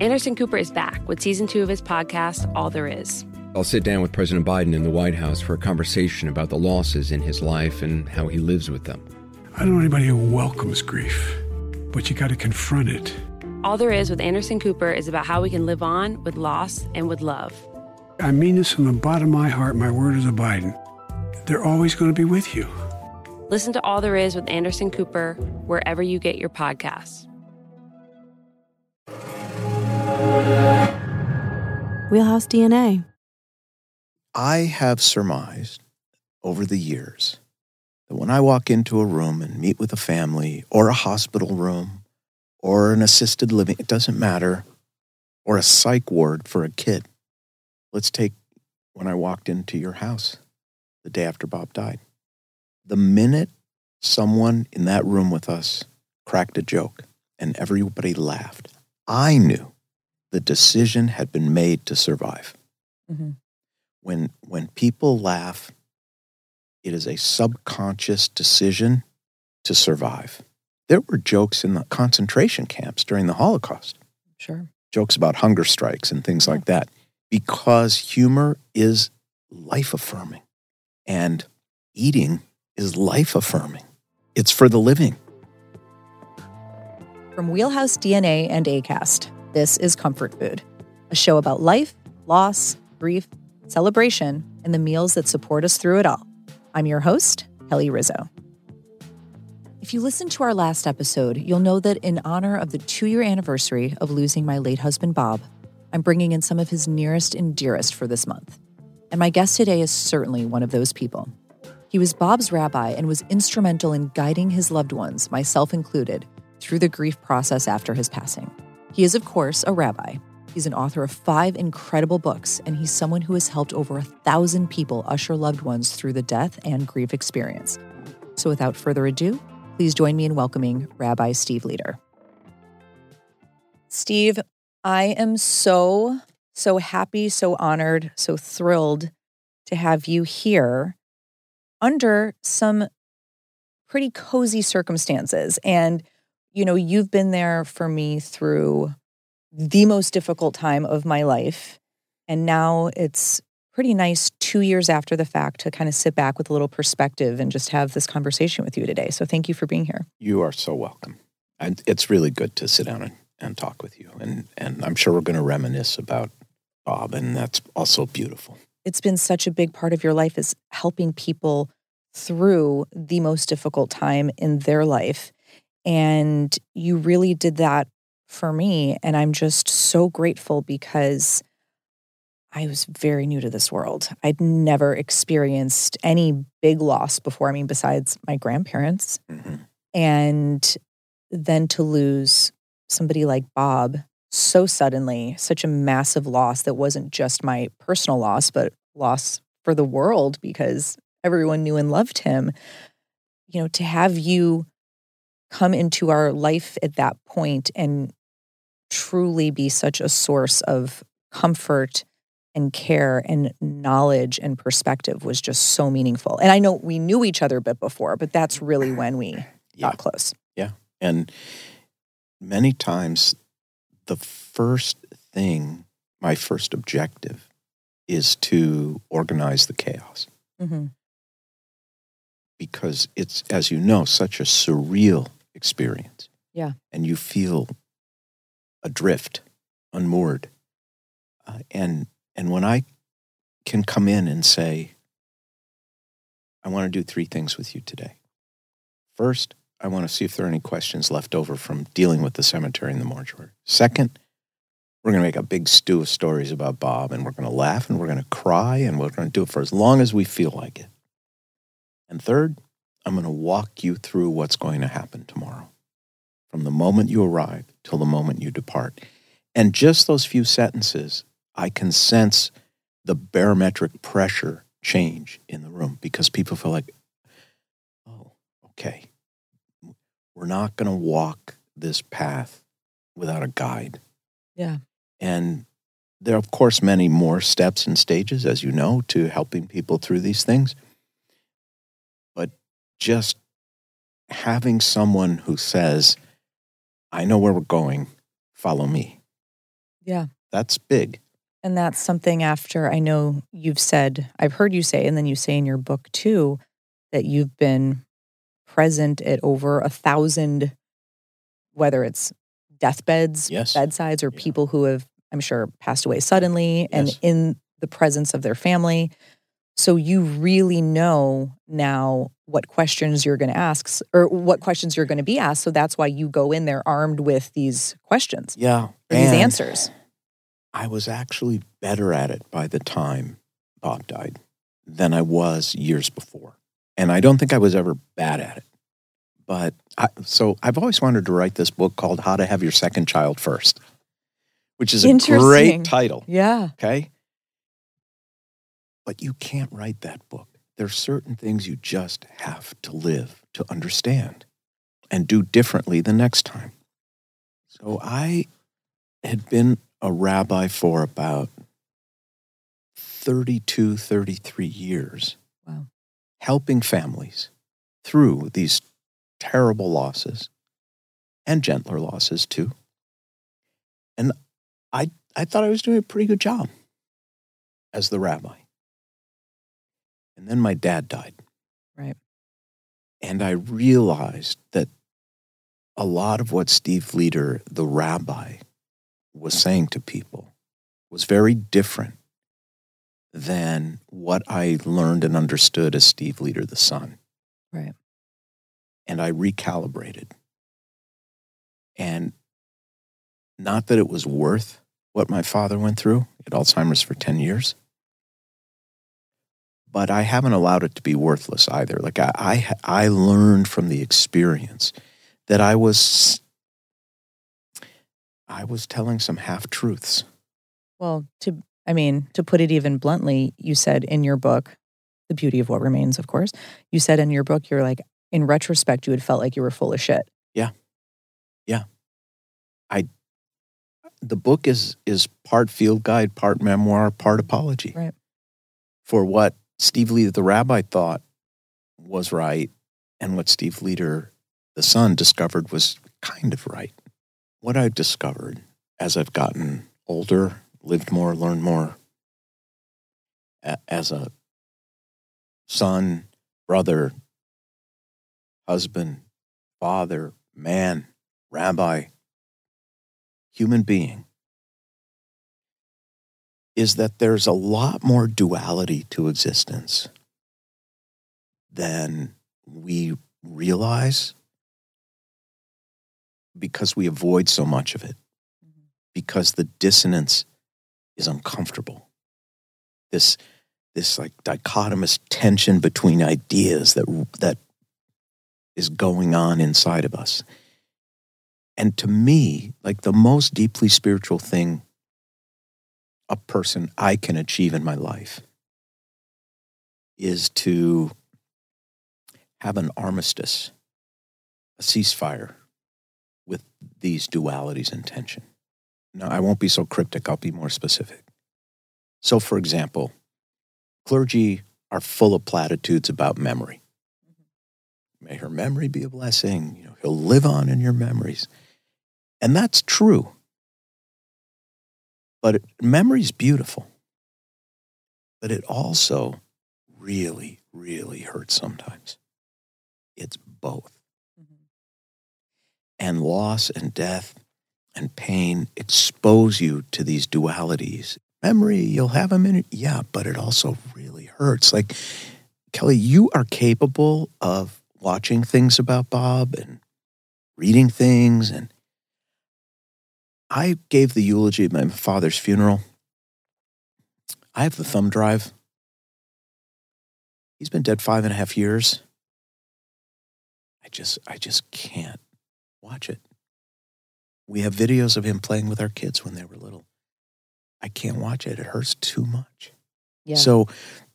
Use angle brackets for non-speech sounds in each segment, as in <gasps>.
Anderson Cooper is back with season two of his podcast, All There Is. I'll sit down with President Biden in the White House for a conversation about the losses in his life and how he lives with them. I don't know anybody who welcomes grief, but you got to confront it. All There Is with Anderson Cooper is about how we can live on with loss and with love. I mean this from the bottom of my heart. My word is a Biden. They're always going to be with you. Listen to All There Is with Anderson Cooper wherever you get your podcasts. Wheelhouse DNA. I have surmised over the years that when I walk into a room and meet with a family or a hospital room or an assisted living, it doesn't matter, or a psych ward for a kid. Let's take when I walked into your house the day after Bob died. The minute someone in that room with us cracked a joke and everybody laughed, I knew the decision had been made to survive. Mm-hmm. When, when people laugh, it is a subconscious decision to survive. There were jokes in the concentration camps during the Holocaust, Sure. jokes about hunger strikes and things like that, because humor is life affirming and eating is life affirming. It's for the living. From Wheelhouse DNA and ACAST, this is Comfort Food, a show about life, loss, grief, celebration, and the meals that support us through it all. I'm your host, Kelly Rizzo. If you listened to our last episode, you'll know that in honor of the two year anniversary of losing my late husband, Bob, I'm bringing in some of his nearest and dearest for this month. And my guest today is certainly one of those people. He was Bob's rabbi and was instrumental in guiding his loved ones, myself included, through the grief process after his passing. He is, of course, a rabbi. He's an author of five incredible books, and he's someone who has helped over a thousand people usher loved ones through the death and grief experience. So, without further ado, please join me in welcoming Rabbi Steve Leder. Steve, I am so, so happy, so honored, so thrilled to have you here under some pretty cozy circumstances. And, you know, you've been there for me through the most difficult time of my life. And now it's pretty nice two years after the fact to kind of sit back with a little perspective and just have this conversation with you today. So thank you for being here. You are so welcome. And it's really good to sit down and, and talk with you. And, and I'm sure we're going to reminisce about Bob, and that's also beautiful. It's been such a big part of your life is helping people through the most difficult time in their life. And you really did that for me. And I'm just so grateful because I was very new to this world. I'd never experienced any big loss before. I mean, besides my grandparents. hmm And then to lose somebody like Bob so suddenly, such a massive loss that wasn't just my personal loss, but loss for the world because everyone knew and loved him. You know, to have you come into our life at that point and truly be such a source of comfort and care and knowledge and perspective was just so meaningful. And I know we knew each other a bit before, but that's really when we Yeah. got close. Yeah. And many times, the first thing, my first objective, is to organize the chaos Mm-hmm. because it's, as you know, such a surreal experience. Yeah. And you feel adrift, unmoored. Uh, and, and when I can come in and say, I want to do three things with you today. First, I want to see if there are any questions left over from dealing with the cemetery and the mortuary. Second, we're going to make a big stew of stories about Bob and we're going to laugh and we're going to cry and we're going to do it for as long as we feel like it. And third, I'm going to walk you through what's going to happen tomorrow from the moment you arrive till the moment you depart. And just those few sentences, I can sense the barometric pressure change in the room because people feel like, oh, okay, we're not going to walk this path without a guide. Yeah. And there are, of course, many more steps and stages, as you know, to helping people through these things. Just having someone who says, I know where we're going, follow me. Yeah. That's big. And that's something after I know you've said, I've heard you say, and then you say in your book too, that you've been present at over a thousand, whether it's deathbeds, Yes. bedsides, or Yeah. people who have, I'm sure, passed away suddenly and Yes. in the presence of their family. So you really know now what questions you're going to ask or what questions you're going to be asked. So that's why you go in there armed with these questions Yeah. these answers. I was actually better at it by the time Bob died than I was years before. And I don't think I was ever bad at it. But I, so I've always wanted to write this book called How to Have Your Second Child First, which is a great title. Yeah. Okay. But you can't write that book. There are certain things you just have to live to understand and do differently the next time. So I had been a rabbi for about 32, 33 years. Wow. Helping families through these terrible losses and gentler losses too. And I, I thought I was doing a pretty good job as the rabbi. And then my dad died. Right. And I realized that a lot of what Steve Leder, the rabbi, was saying to people was very different than what I learned and understood as Steve Leder, the son. Right. And I recalibrated. And not that it was worth what my father went through at Alzheimer's for 10 years, but I haven't allowed it to be worthless either. Like I, I, I learned from the experience that I was, I was telling some half truths. Well, to I mean, to put it even bluntly, you said in your book, The Beauty of What Remains, of course, you said in your book, you're like, in retrospect, you had felt like you were full of shit. Yeah. Yeah. I, the book is is part field guide, part memoir, part apology. Right. For what Steve Leder, the rabbi, thought was right, and what Steve Leder, the son, discovered was kind of right. What I've discovered as I've gotten older, lived more, learned more, as a son, brother, husband, father, man, rabbi, human being, is that there's a lot more duality to existence than we realize because we avoid so much of it, mm-hmm. because the dissonance is uncomfortable. This, this like dichotomous tension between ideas that, that is going on inside of us. And to me, like the most deeply spiritual thing a person I can achieve in my life is to have an armistice, a ceasefire with these dualities and tension. Now, I won't be so cryptic, I'll be more specific. So, for example, clergy are full of platitudes about memory. May her memory be a blessing. You know, he'll live on in your memories. And that's true. But it, memory's beautiful. But it also really, really hurts sometimes. It's both. Mm-hmm. And loss and death and pain expose you to these dualities. Memory, you'll have a minute, yeah, but it also really hurts. Like, Kelly, you are capable of watching things about Bob and reading things. And I gave the eulogy at my father's funeral. I have the thumb drive. He's been dead five and a half years. I just, I just can't watch it. We have videos of him playing with our kids when they were little. I can't watch it. It hurts too much. Yeah. So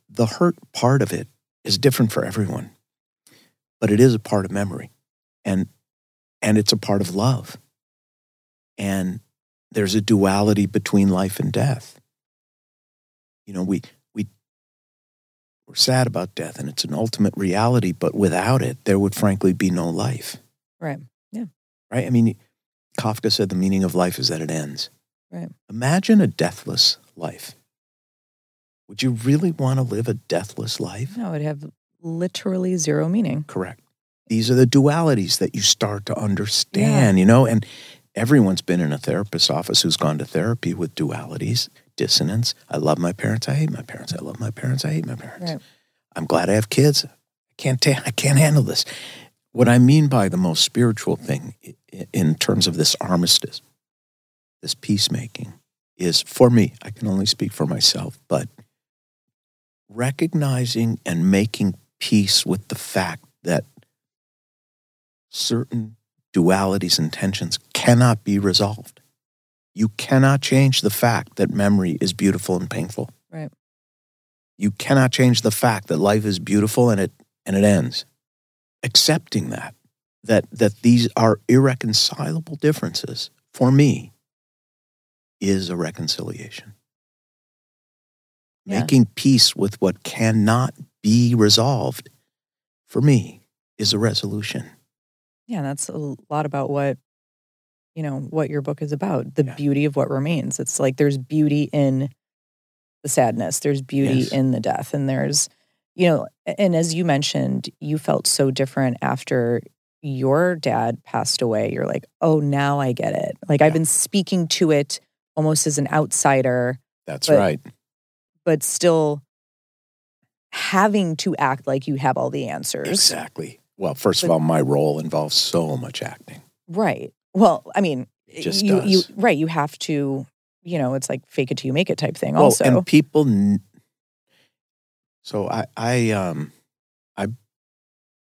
the hurt part of it is different for everyone, but it is a part of memory and, and it's a part of love. And there's a duality between life and death. You know, we, we, we're sad about death and it's an ultimate reality, but without it, there would frankly be no life, right. Yeah. Right? I mean, Kafka said the meaning of life is that it ends. Right. Imagine a deathless life. Would you really want to live a deathless life? No, it'd have literally zero meaning. Correct. These are the dualities that you start to understand, you know, and everyone's been in a therapist's office who's gone to therapy with dualities, dissonance. I love my parents, I hate my parents. I love my parents, I hate my parents. Right. I'm glad I have kids. I can't ta- I can't handle this. What I mean by the most spiritual thing in terms of this armistice, this peacemaking is for me, I can only speak for myself, but recognizing and making peace with the fact that certain dualities and tensions cannot be resolved. You cannot change the fact that memory is beautiful and painful. Right. You cannot change the fact that life is beautiful and it and it ends. Accepting that that that these are irreconcilable differences for me is a reconciliation. Yeah. Making peace with what cannot be resolved for me is a resolution. Yeah, that's a lot about what you know what your book is about. The Yeah. beauty of what remains. It's like there's beauty in the sadness. There's beauty Yes. in the death, and there's you know. And as you mentioned, you felt so different after your dad passed away. You're like, oh, now I get it. Like I've been speaking to it almost as an outsider, That's But- right. but still having to act like you have all the answers. Exactly. Well, first of all, my role involves so much acting. Right. Well, I mean, It just you, you right. You have to, you know, it's like fake it till you make it type thing. Well, also, and people. n- So I, I, um, I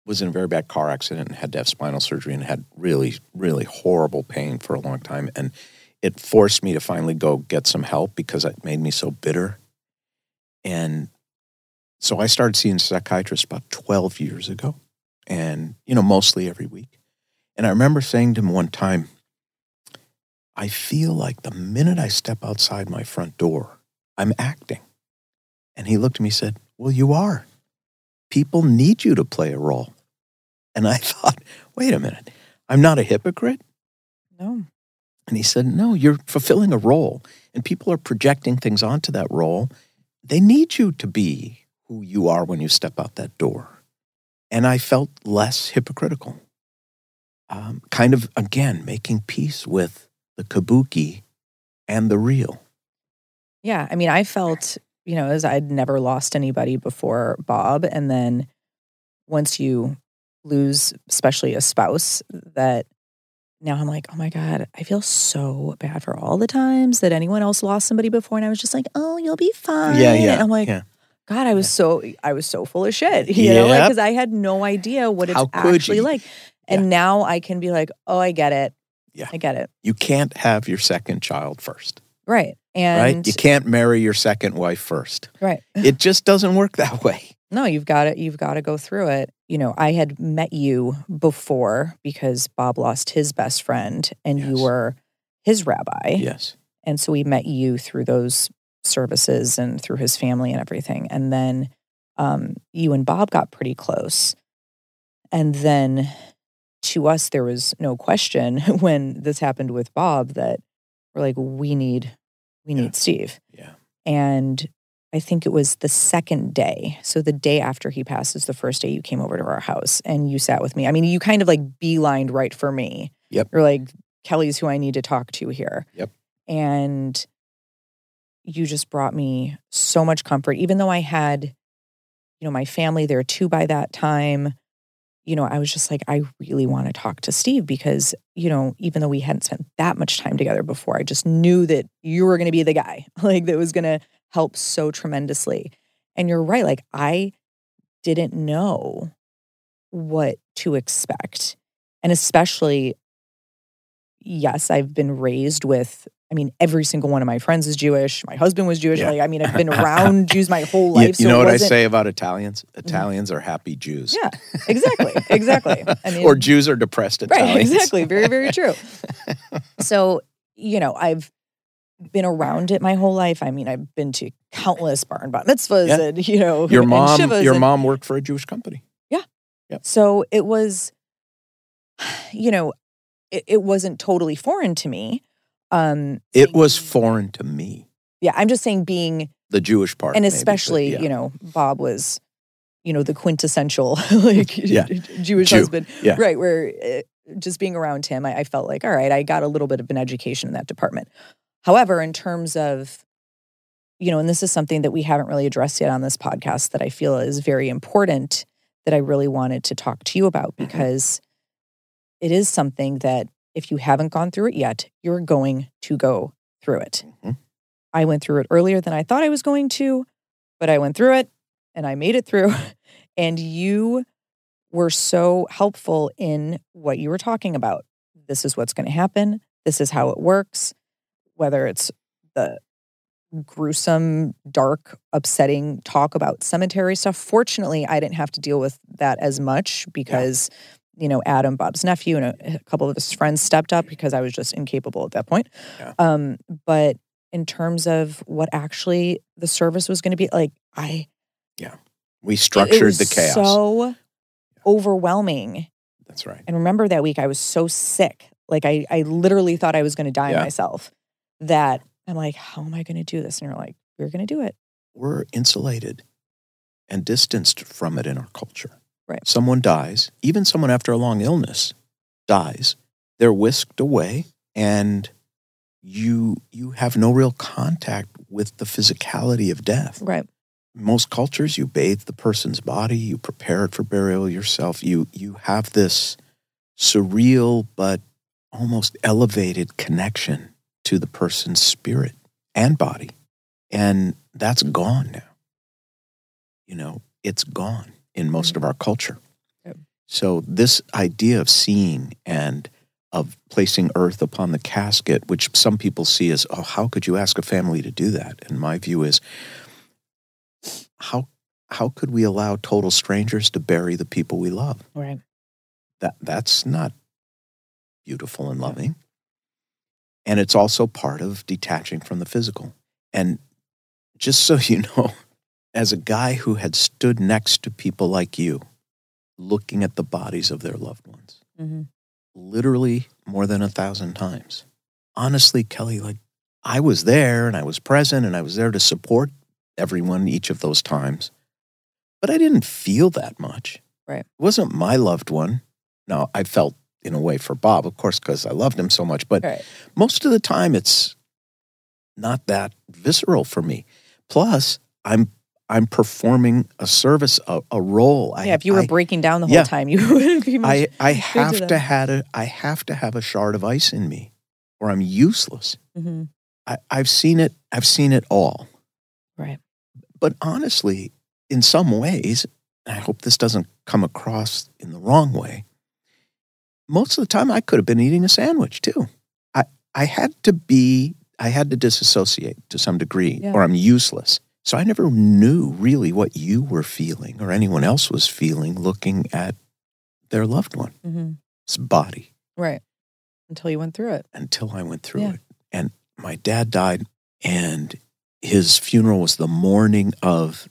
was in a very bad car accident and had to have spinal surgery and had really, really horrible pain for a long time, and it forced me to finally go get some help because it made me so bitter. And so I started seeing a psychiatrist about twelve years ago, and you know, mostly every week. And I remember saying to him one time, I feel like the minute I step outside my front door, I'm acting. And he looked at me and said, Well, you are. People need you to play a role. And I <laughs> thought, wait a minute, I'm not a hypocrite. no, And he said, No, you're fulfilling a role, and people are projecting things onto that role. They need you to be who you are when you step out that door. And I felt less hypocritical. Um, kind of, again, making peace with the kabuki and the real. yeah. I mean, I felt, you know, as I'd never lost anybody before Bob, and then once you lose, especially a spouse, that now I'm like, oh my god, I feel so bad for all the times that anyone else lost somebody before, and I was just like, oh, you'll be fine. Yeah, yeah. And I'm like, yeah. God, I was so I was so full of shit, <laughs> you know, Yep. because I had no idea what it's actually you? like. And now I can be like, oh, I get it. Yeah. I get it. You can't have your second child first, Right. And right? You can't marry your second wife first. right. It just doesn't work that way. No, you've got it. You've got to go through it. You know, I had met you before because Bob lost his best friend and you were his rabbi. Yes. And so we met you through those services and through his family and everything. And then um, you and Bob got pretty close. And then to us, there was no question <laughs> when this happened with Bob that we're like, we need, we Yeah. need Steve. Yeah. And I think it was the second day. So the day after he passed is the first day you came over to our house and you sat with me. I mean, you kind of like beelined right for me. Yep. You're like, Kelly's who I need to talk to here. Yep. And you just brought me so much comfort, even though I had, you know, my family there too by that time. You know, I was just like, I really want to talk to Steve because, you know, even though we hadn't spent that much time together before, I just knew that you were going to be the guy, <laughs> like that was going to help so tremendously. And you're right. Like, I didn't know what to expect. And especially, yes, I've been raised with, I mean, every single one of my friends is Jewish. My husband was Jewish. Yeah. Like, I mean, I've been <laughs> around Jews my whole life. you so know what I say about Italians? Mm-hmm. Italians are happy Jews. Yeah, exactly. Exactly. <laughs> I mean, or Jews are depressed Italians. right. Exactly. Very, very true. <laughs> so, you know, I've been around it my whole life. I mean, I've been to countless bar and bat mitzvahs Yeah. and, you know, Your mom, your and- mom worked for a Jewish company. Yeah. Yep. So it was, <sighs> you know, it, it wasn't totally foreign to me. Um, It was foreign to me, yeah, I'm just saying being, the Jewish part. and maybe, but especially, yeah. you know, Bob was, you know, the quintessential <laughs> like <laughs> Yeah. Jewish Jew. husband, Yeah. right? Where uh, just being around him, I, I felt like, all right, I got a little bit of an education in that department. However, in terms of, you know, and this is something that we haven't really addressed yet on this podcast that I feel is very important that I really wanted to talk to you about Mhm. because it is something that if you haven't gone through it yet, you're going to go through it. Mhm. I went through it earlier than I thought I was going to, but I went through it and I made it through. <laughs> And you were so helpful in what you were talking about. This is what's going to happen. This is how it works. Whether it's the gruesome, dark, upsetting talk about cemetery stuff. Fortunately, I didn't have to deal with that as much because, you know, Adam, Bob's nephew, and a, a couple of his friends stepped up because I was just incapable at that point. Yeah. Um, but in terms of what actually the service was going to be like, I yeah, we structured it was the chaos. So overwhelming. That's right. And remember that week I was so sick. Like I I literally thought I was going to die Yeah. myself. That I'm like, how am I going to do this? And you're like, we're going to do it. We're insulated and distanced from it in our culture. Right. Someone dies, even someone after a long illness dies, they're whisked away and you you have no real contact with the physicality of death. Right. most cultures you bathe the person's body you prepare it for burial yourself you you have this surreal but almost elevated connection to the person's spirit and body and that's gone now you know it's gone in most of our culture Yep. so this idea of seeing and of placing earth upon the casket which some people see as oh how could you ask a family to do that and my view is how how could we allow total strangers to bury the people we love? Right. That that's not beautiful and loving. And it's also part of detaching from the physical. And just so <laughs> you know, as a guy who had stood next to people like you, looking at the bodies of their loved ones, Mm-hmm. literally more than a thousand times. Honestly, Kelly, like I was there and I was present and I was there to support everyone each of those times. But I didn't feel that much. Right. It wasn't my loved one. Now, I felt in a way for Bob, of course, because I loved him so much. But Right. most of the time, it's not that visceral for me. Plus, I'm I'm performing a service, a, a role. I, yeah. If you were I, breaking down the whole yeah. time, <laughs> you wouldn't be much. I, <laughs> I have to had a I have to have a shard of ice in me, or I'm useless. Mhm. I, I've seen it. I've seen it all. Right. But honestly, in some ways, I hope this doesn't come across in the wrong way. Most of the time, I could have been eating a sandwich too. I I had to be. I had to disassociate to some degree, Yeah. or I'm useless. So I never knew really what you were feeling or anyone else was feeling looking at their loved one's Mhm. body Right. Until you went through it. until I went through Yeah. it. And my dad died, and his funeral was the morning of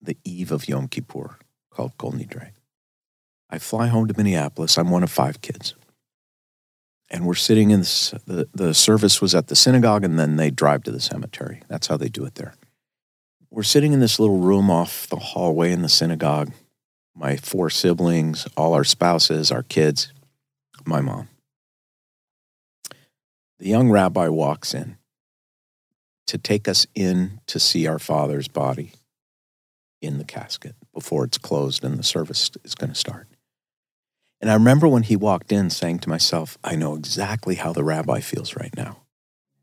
the eve of Yom Kippur, called Kol Nidre. I fly home to Minneapolis. I'm one of five kids. And we're sitting in this, the, the service was at the synagogue, and then they drive to the cemetery. That's how they do it there. We're sitting in this little room off the hallway in the synagogue. My four siblings, all our spouses, our kids, my mom. The young rabbi walks in to take us in to see our father's body in the casket before it's closed and the service is going to start. And I remember when he walked in saying to myself, I know exactly how the rabbi feels right now,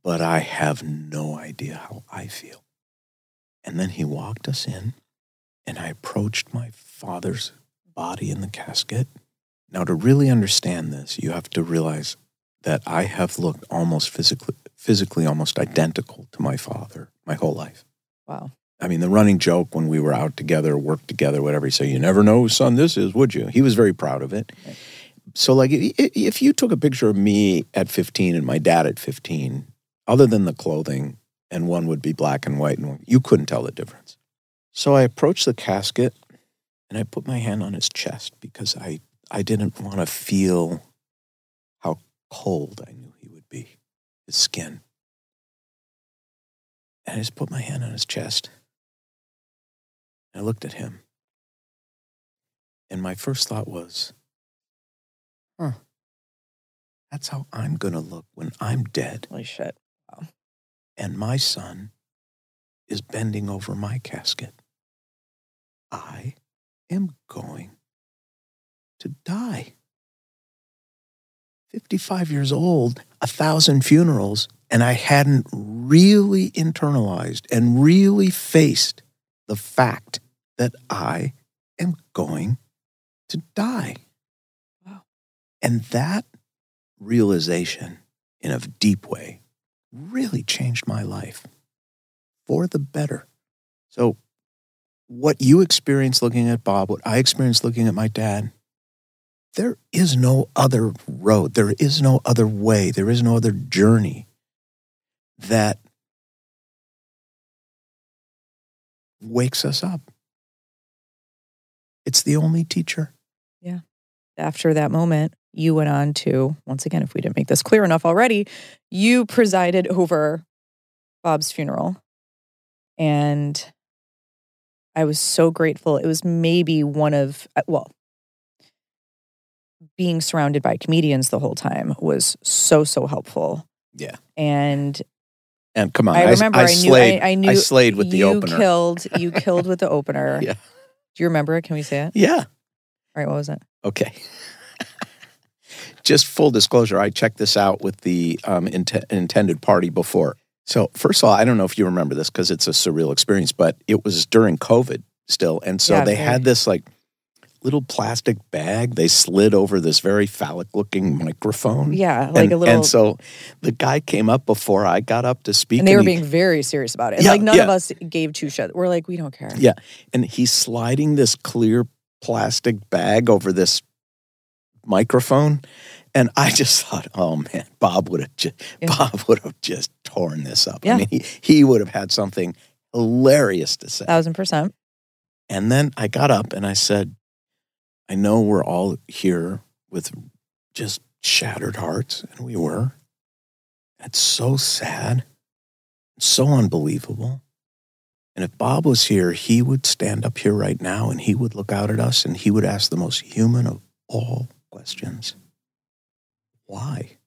but I have no idea how I feel. And then he walked us in, and I approached my father's body in the casket. Now, to really understand this, you have to realize that I have looked almost physically, physically almost identical to my father my whole life. Wow. I mean, the running joke when we were out together, worked together, whatever, he said, You never know whose son this is, would you? He was very proud of it. Right. So, like, if you took a picture of me at 15 and my dad at 15, other than the clothing, and one would be black and white, and you couldn't tell the difference. So I approached the casket and I put my hand on his chest because I, I didn't want to feel how cold I knew he would be. his skin. And I just put my hand on his chest. I looked at him. And my first thought was, huh, that's how I'm going to look when I'm dead. Holy shit. And my son is bending over my casket. I am going to die. 55 years old, a thousand funerals, and I hadn't really internalized and really faced the fact that I am going to die. Wow. And that realization in a deep way really changed my life for the better. So, what you experienced looking at Bob, what I experienced looking at my dad, there is no other road. There is no other way. There is no other journey that wakes us up. It's the only teacher. Yeah. After that moment, you went on to, once again, if we didn't make this clear enough already, you presided over Bob's funeral. And I was so grateful. It was maybe one of, uh, well, being surrounded by comedians the whole time was so, so helpful. Yeah. And And come on, I remember I, knew slayed, I, I knew I slayed with the you opener. killed you <laughs> killed with the opener. Yeah. Do you remember it? Can we say it? Yeah. All right, what was it? Okay. Just full disclosure, I checked this out with the um, int- intended party before. So, first of all, I don't know if you remember this because it's a surreal experience, but it was during COVID still. And so Yeah, they very. had this like little plastic bag they slid over this very phallic looking microphone. Yeah, like and, a little And so the guy came up before I got up to speak. and they were he- being very serious about it. And Yeah, like none of us gave two shits. We're like, we don't care. Yeah. And he's sliding this clear plastic bag over this microphone. And I just <laughs> thought, oh man, Bob would have just Yeah. Bob would have just torn this up. Yeah. I mean, he, he would have had something hilarious to say. Thousand percent. And then I got up and I said, I know we're all here with just shattered hearts, and we were. It's so sad, so unbelievable. And if Bob was here, he would stand up here right now and he would look out at us and he would ask the most human of all questions Why?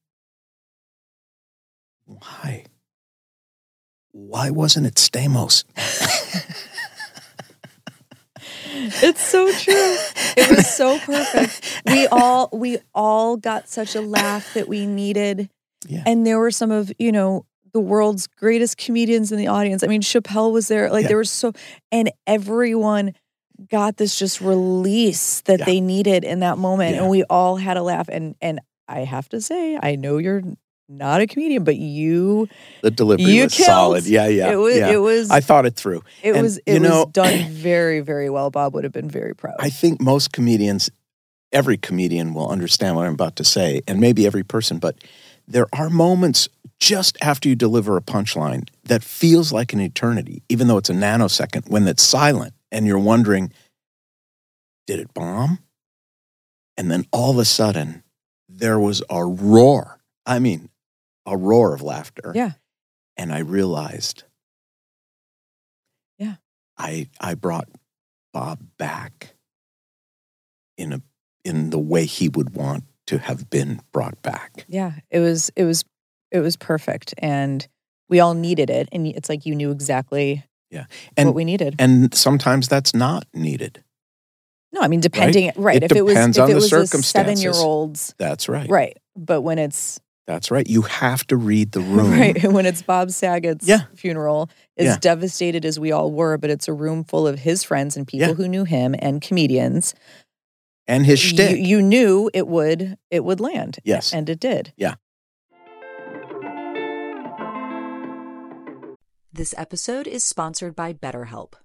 Why? Why wasn't it Stamos? It's so true. It was so perfect. We all we all got such a laugh that we needed. Yeah. And there were some of, you know, the world's greatest comedians in the audience. I mean, Chappelle was there. Like Yeah. there was so and everyone got this just release that Yeah. they needed in that moment. Yeah. And we all had a laugh. And and I have to say, I know you're not a comedian, but you The delivery You was killed. solid. Yeah, yeah. it was yeah. it was I thought it through. it and, was you it know- was done very, very well. Bob would have been very proud. I think most comedians, every comedian will understand what I'm about to say, and maybe every person, but there are moments just after you deliver a punchline that feels like an eternity, even though it's a nanosecond, when it's silent and you're wondering, did it bomb? And then all of a sudden, there was a roar. I mean, a roar of laughter. Yeah. And I realized, Yeah. I I brought Bob back in a in the way he would want to have been brought back. Yeah, it was it was it was perfect and we all needed it and it's like you knew exactly And what we needed. and sometimes that's not needed. no, I mean depending right, It if it was depends if on it the was a circumstances. 7-year-old's That's right. right. But when it's That's right. You have to read the <laughs> room. right, when it's Bob Saget's Yeah. funeral, as Yeah. devastated as we all were, but it's a room full of his friends and people Yeah. who knew him and comedians. And his You, shtick. you knew it would it would land. Yes. And it did. This episode is sponsored by BetterHelp.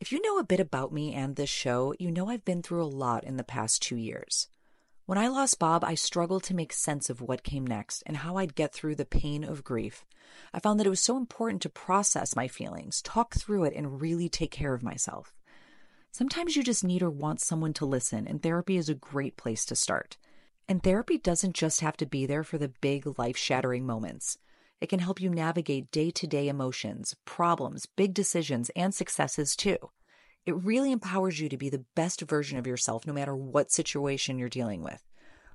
If you know a bit about me and this show, you know I've been through a lot in the past two years. When I lost Bob, I struggled to make sense of what came next and how I'd get through the pain of grief. I found that it was so important to process my feelings, talk through it, and really take care of myself. Sometimes you just need or want someone to listen, and therapy is a great place to start. And therapy doesn't just have to be there for the big life shattering moments. It can help you navigate day to day emotions, problems, big decisions, and successes too. It really empowers you to be the best version of yourself no matter what situation you're dealing with.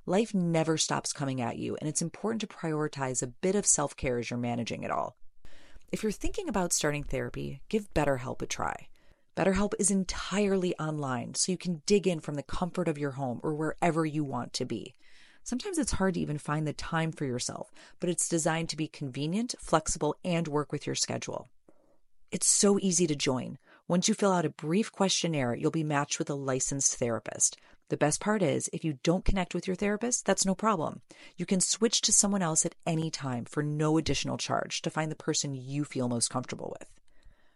Life never stops coming at you, and it's important to prioritize a bit of self care as you're managing it all. If you're thinking about starting therapy, give BetterHelp a try. BetterHelp is entirely online, so you can dig in from the comfort of your home or wherever you want to be. Sometimes it's hard to even find the time for yourself, but it's designed to be convenient, flexible, and work with your schedule. It's so easy to join. Once you fill out a brief questionnaire, you'll be matched with a licensed therapist. The best part is, if you don't connect with your therapist, that's no problem. You can switch to someone else at any time for no additional charge to find the person you feel most comfortable with.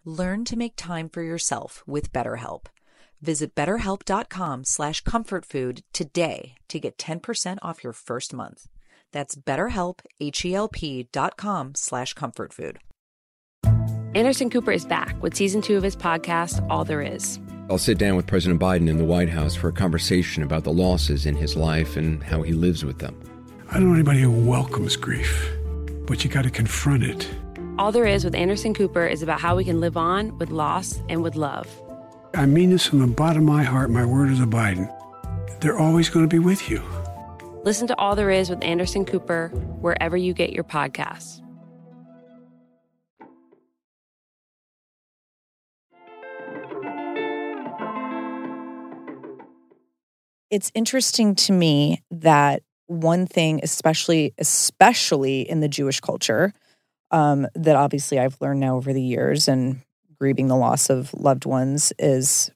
Learn to make time for yourself with BetterHelp. Visit betterhelp.com slash comfortfood today to get 10% off your first month. That's betterhelp, H-E-L-P dot com slash comfortfood. Anderson Cooper is back with season two of his podcast, All There Is. I'll sit down with President Biden in the White House for a conversation about the losses in his life and how he lives with them. I don't know anybody who welcomes grief, but you got to confront it. All There Is with Anderson Cooper is about how we can live on with loss and with love. I mean this from the bottom of my heart. My word is abiding. They're always going to be with you. Listen to All There Is with Anderson Cooper wherever you get your podcasts. it's interesting to me that one thing, especially especially in the Jewish culture, um, that obviously I've learned now over the years and grieving the loss of loved ones is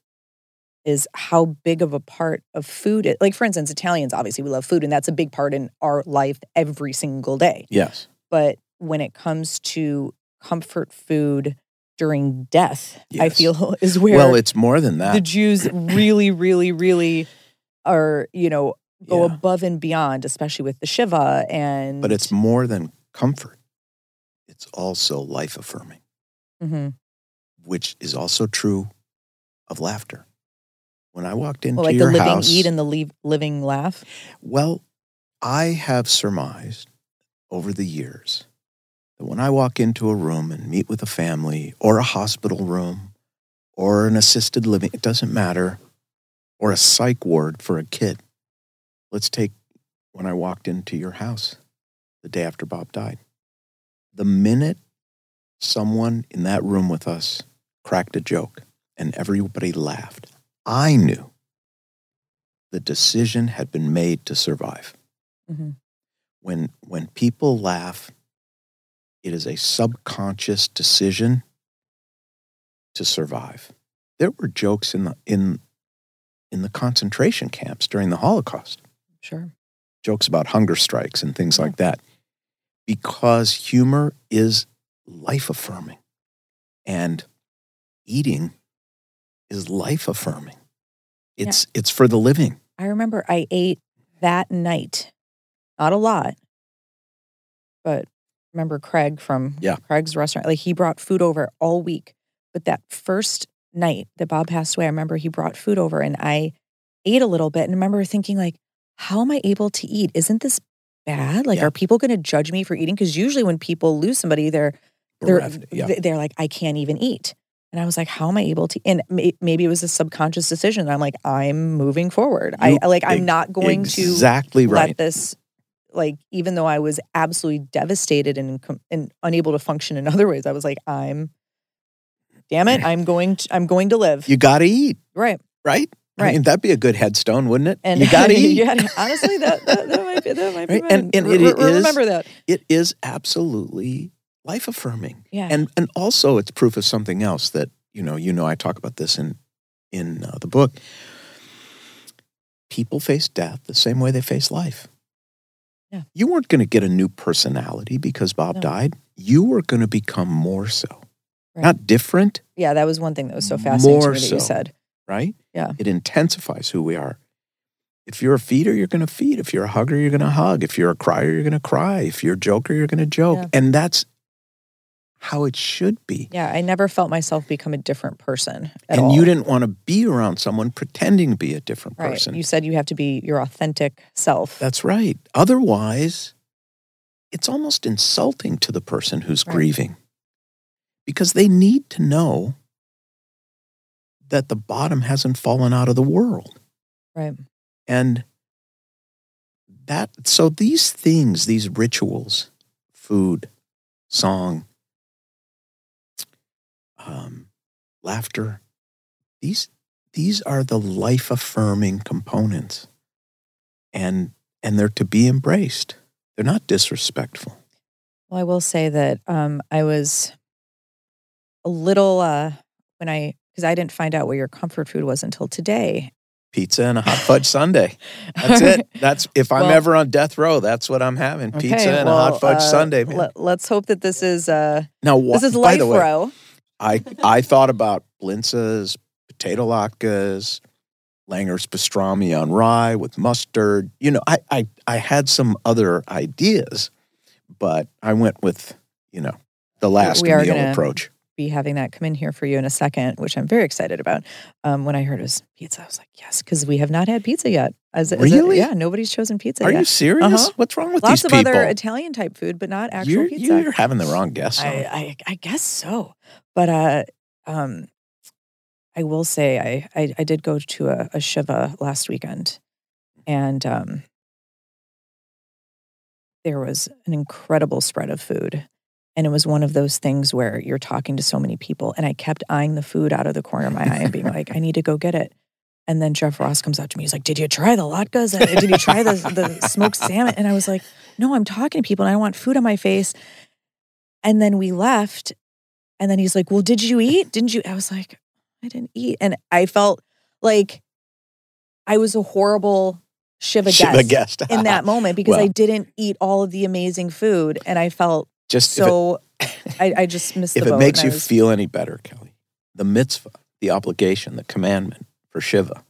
is how big of a part of food it, like for instance italians obviously we love food and that's a big part in our life every single day Yes. but when it comes to comfort food during death i feel <laughs> is where Well, it's more than that. the Jews <clears throat> really, really, really are, you know, go Yeah. above and beyond, especially with the Shiva and but it's more than comfort. It's also life affirming, Mhm. Which is also true of laughter. When I walked into well, like the your living house, eat and the leave, living laugh. well, I have surmised over the years that when I walk into a room and meet with a family or a hospital room or an assisted living, it doesn't matter, or a psych ward for a kid. Let's take when I walked into your house the day after Bob died. The minute someone in that room with us cracked a joke and everybody laughed, I knew the decision had been made to survive. Mhm. When, when people laugh, it is a subconscious decision to survive. There were jokes in the, in, in the concentration camps during the Holocaust Sure. jokes about hunger strikes and things like that because humor is life affirming and eating is life affirming it's it's for the living I remember I ate that night, not a lot, but remember Craig from Yeah. Craig's restaurant. Like he brought food over all week, but that first night that Bob passed away, I remember he brought food over and I ate a little bit and I remember thinking like, how am I able to eat? Isn't this bad? Like, Yeah. are people going to judge me for eating? Because usually when people lose somebody, they're they're yeah. they're like, I can't even eat. And I was like, how am I able to? And maybe it was a subconscious decision. I'm like, I'm moving forward. I You- I- like, I'm not going exactly to right let this, like, even though I was absolutely devastated and and unable to function in <laughs> other ways, I was like, I'm, damn it, I'm going to, I'm going to live. you gotta eat right. right I Right. mean, that'd be a good headstone, wouldn't it? And you gotta <laughs> eat. yeah, honestly, that, that that might be that might be Right, mine. and- and Re- it re- is- remember that. It is absolutely life affirming. Yeah. and and also it's proof of something else that you know you know I talk about this in in uh, the book. People face death the same way they face life. Yeah. You weren't going to get a new personality because Bob No. died. You were going to become more so, Right. not different, yeah, that was one thing that was so fascinating More to me that you said. right? Yeah. It intensifies who we are. If you're a feeder, you're going to feed. If you're a hugger, you're going to hug. If you're a crier, you're going to cry. If you're a joker, you're going to joke. Yeah. And that's how it should be. Yeah, I never felt myself become a different person at and all. you didn't want to be around someone pretending to be a different right. person. You said you have to be your authentic self. That's right. Otherwise, it's almost insulting to the person who's Right. grieving because they need to know that the bottom hasn't fallen out of the world. Right. And that, so these things, these rituals, food, song, um, laughter, these, these are the life affirming components. And, and they're to be embraced. They're not disrespectful. Well, I will say that um, I was a little uh, when I because I didn't find out what your comfort food was until today. Pizza and a hot fudge sundae. That's it. <laughs> That's if I'm Well- ever on death row, that's what I'm having. Pizza Okay, and well, a hot fudge uh, sundae, man. Let, us hope that this is uh, now, what, this is life way, row. I I thought about blintzes, potato latkes, Langer's pastrami on rye with mustard. You know, I I I had some other ideas, but I went with you know the last meal gonna- approach. Be having that come in here for you in a second, which I'm very excited about. Um, when I heard it was pizza, I was like, yes, because we have not had pizza yet. As, as a- Really? yeah, nobody's chosen pizza Are yet. you serious? Uh-huh. What's wrong with Lots these of other Italian type food, but not actual you're, pizza. you're having the wrong guess. I. I I guess so. But uh um I will say I I, I did go to a, a Shiva last weekend and um there was an incredible spread of food. And it was one of those things where you're talking to so many people. And I kept eyeing the food out of the corner of my eye and being like, I need to go get it. And then Jeff Ross comes up to me. He's like, Did you try the latkes? Did you try the, the smoked salmon? And I was like, No, I'm talking to people and I don't want food on my face. And then we left. And then he's like, Well, did you eat? Didn't you? I was like, I didn't eat. And I felt like I was a horrible Shiva, Shiva guest, guest in that <laughs> moment because I didn't eat all of the amazing food. And I felt Just if it- so, I, I just missed if it makes you was- feel any better, Kelly, the mitzvah, the obligation, the commandment for Shiva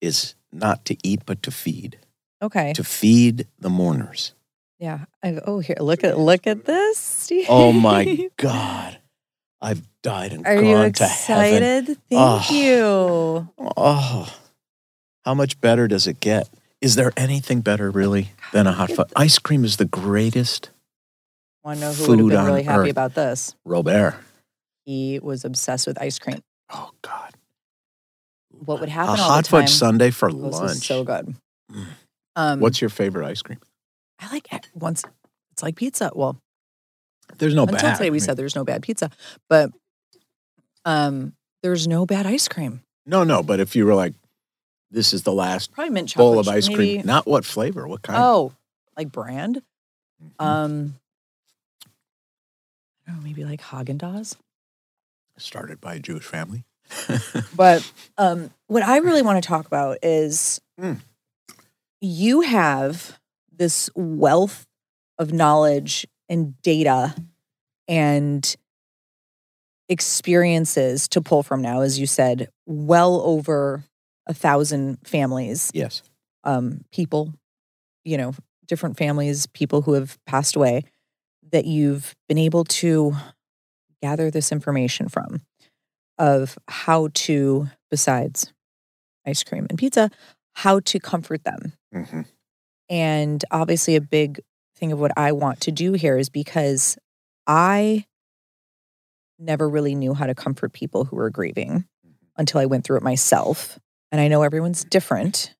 is not to eat but to feed, okay. to feed the mourners. Yeah. I, oh, here, look at look at this. Steve. Oh <laughs> my God. I've died and Are gone to heaven. excited? Thank Oh. you. Oh, how much better does it get? Is there anything better, really, than a hot fudge? Ice cream is the greatest. Want to know who would have been really happy earth. about this? Robert. He was obsessed with ice cream. Oh, God. What would A happen all hot the time? fudge sundae for lunch. so good. Mm. Um, What's your favorite ice cream? I like it once. It's like pizza. Well, There's no until bad. today we I mean, said there's no bad pizza, but um, there's no bad ice cream. No, no, but if you were like, this is the last Probably mint chocolate. bowl of ice maybe- cream, not what flavor, what kind? Oh, like brand. Mhm. Um, Know, maybe like Haagen Dazs. Started by a Jewish family. <laughs> But um, what I really want to talk about is Mm. you have this wealth of knowledge and data and experiences to pull from now, as you said, well over a thousand families, yes. um, people, you know, different families, people who have passed away that you've been able to gather this information from of how to, besides ice cream and pizza, how to comfort them. hmm And obviously, a big thing of what I want to do here is because I never really knew how to comfort people who were grieving until I went through it myself. And I know everyone's different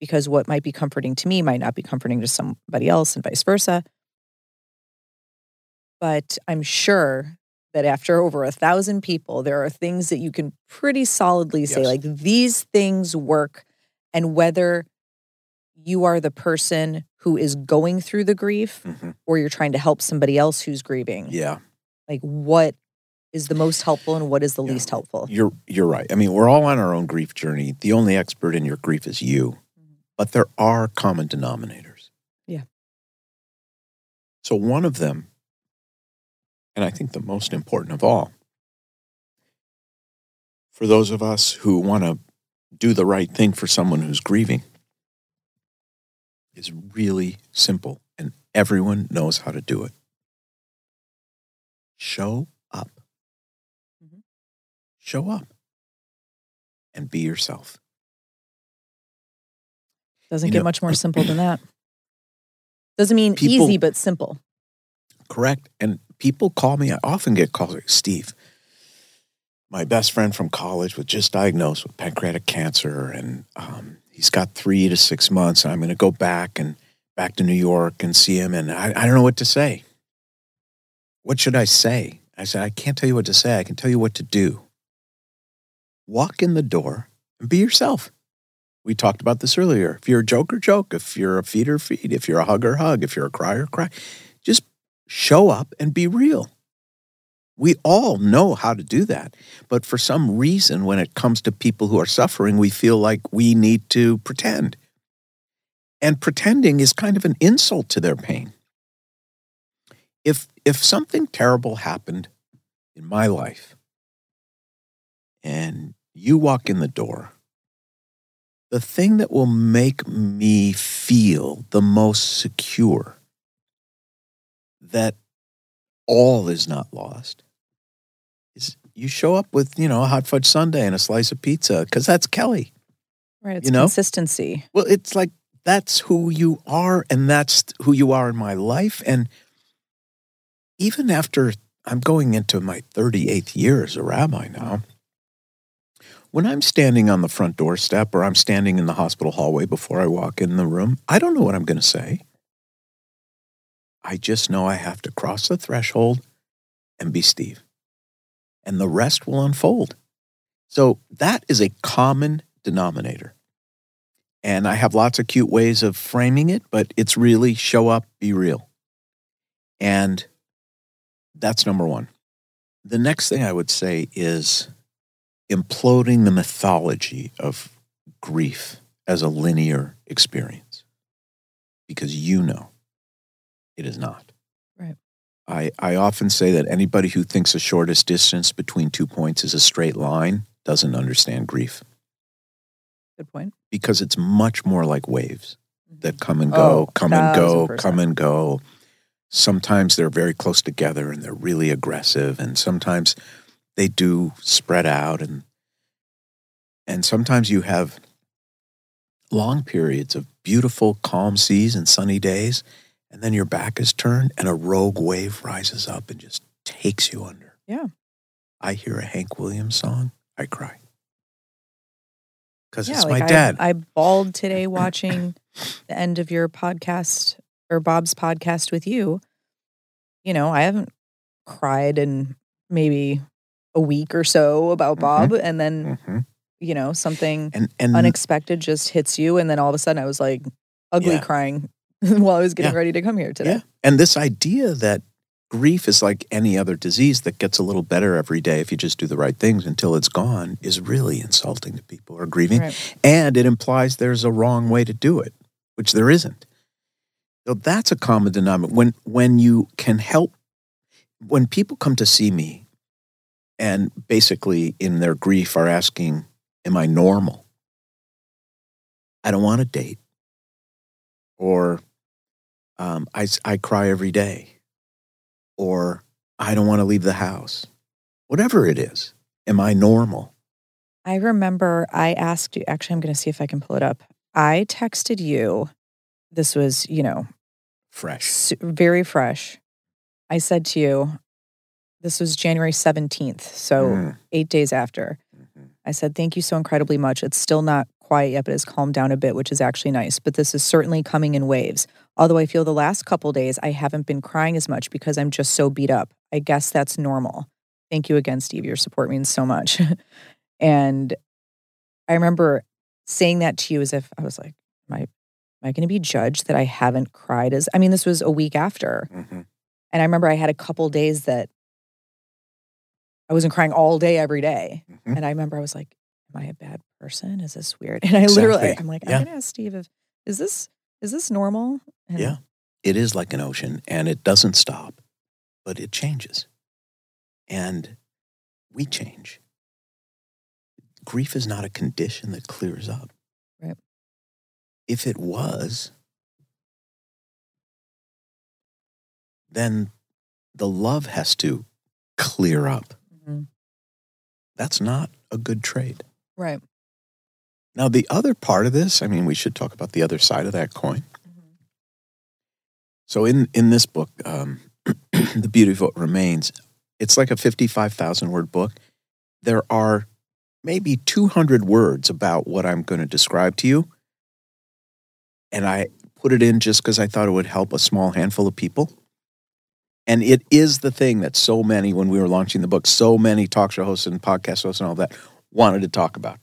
because what might be comforting to me might not be comforting to somebody else and vice versa. But I'm sure that after over a thousand people, there are things that you can pretty solidly say, Yes. like, these things work. And whether you are the person who is going through the grief hmm or you're trying to help somebody else who's grieving, Yeah, like, what is the most helpful and what is the Yeah. least helpful? you're you're right. I mean, we're all on our own grief journey. The only expert in your grief is you, but there are common denominators. Yeah. So one of them, and I think the most important of all, for those of us who want to do the right thing for someone who's grieving, is really simple, and everyone knows how to do it. Show up. Mhm. Show up and be yourself. Doesn't You get know, much more <clears throat> simple than that. Doesn't mean people- easy, but simple. Correct. And people call me, I often get calls like, Steve, my best friend from college was just diagnosed with pancreatic cancer and um, he's got three to six months. And I'm going to go back and back to New York and see him. And I, I don't know what to say. What should I say? I said, I can't tell you what to say. I can tell you what to do. Walk in the door and be yourself. We talked about this earlier. If you're a joker, joke. If you're a feeder, feed. If you're a hugger, hug. If you're a crier, cry. Show up and be real. We all know how to do that. But for some reason, when it comes to people who are suffering, we feel like we need to pretend. And pretending is kind of an insult to their pain. If, if something terrible happened in my life and you walk in the door, the thing that will make me feel the most secure that all is not lost is you show up with, you know, a hot fudge sundae and a slice of pizza because that's Kelly. Right. It's You know? consistency. Well, it's like that's who you are, and that's who you are in my life. And even after I'm going into my 38th year as a rabbi now, when I'm standing on the front doorstep or I'm standing in the hospital hallway before I walk in the room, I don't know what I'm going to say. I just know I have to cross the threshold and be Steve, and the rest will unfold. So that is a common denominator. And I have lots of cute ways of framing it, but it's really show up, be real. And that's number one. The next thing I would say is imploding the mythology of grief as a linear experience because you know it is not. Right. I, I often say that anybody who thinks the shortest distance between two points is a straight line doesn't understand grief Good point. because it's much more like waves mm-hmm. that come and Oh, go, come and go, come and go. Sometimes they're very close together and they're really aggressive, and sometimes they do spread out, and and sometimes you have long periods of beautiful, calm seas and sunny days, and then your back is turned, and a rogue wave rises up and just takes you under. Yeah. I hear a Hank Williams song, I cry because Yeah, it's like my I- dad. I, bawled today watching the end of your podcast or Bob's podcast with you. You know, I haven't cried in maybe a week or so about Mhm. Bob, and then Mhm. you know something And and unexpected just hits you, and then all of a sudden I was like ugly Yeah. crying <laughs> while I was getting Yeah. ready to come here today. Yeah. And this idea that grief is like any other disease that gets a little better every day if you just do the right things until it's gone is really insulting to people who are grieving. Right. And it implies there's a wrong way to do it, which there isn't. So that's a common denominator. When when you can help when people come to see me and basically in their grief are asking, Am I normal? I don't want a date. Or um, I, I cry every day. Or I don't want to leave the house. Whatever it is, am I normal? I remember I asked you, actually, I'm going to see if I can pull it up. I texted you. This was, you know, Fresh. very fresh. I said to you, this was January 17th. So Mm, eight days after. mhm. I said, thank you so incredibly much. It's still not quiet yet, but it's calmed down a bit, which is actually nice. But this is certainly coming in waves. Although I feel the last couple days I haven't been crying as much because I'm just so beat up. I guess that's normal. Thank you again, Steve. Your support means so much. <laughs> and I remember saying that to you as if I was like, am I, am I going to be judged that I haven't cried as, I mean, this was a week after. Mhm. And I remember I had a couple days that I wasn't crying all day every day. Mhm. And I remember I was like, Am I a bad person? Is this weird? <laughs> And I literally I'm like, Yeah. I'm gonna ask Steve if is this is this normal? And Yeah. It is like an ocean and it doesn't stop, but it changes. And we change. Grief is not a condition that clears up. Right. If it was, then the love has to clear up. Mhm. That's not a good trade. Right. Now, the other part of this, I mean, we should talk about the other side of that coin. So in in this book, um, <clears throat> The Beauty of What Remains, it's like a 55,000 word book. There are maybe 200 words about what I'm going to describe to you. And I put it in just because I thought it would help a small handful of people. And it is the thing that so many, when we were launching the book, so many talk show hosts and podcast hosts and all that wanted to talk about.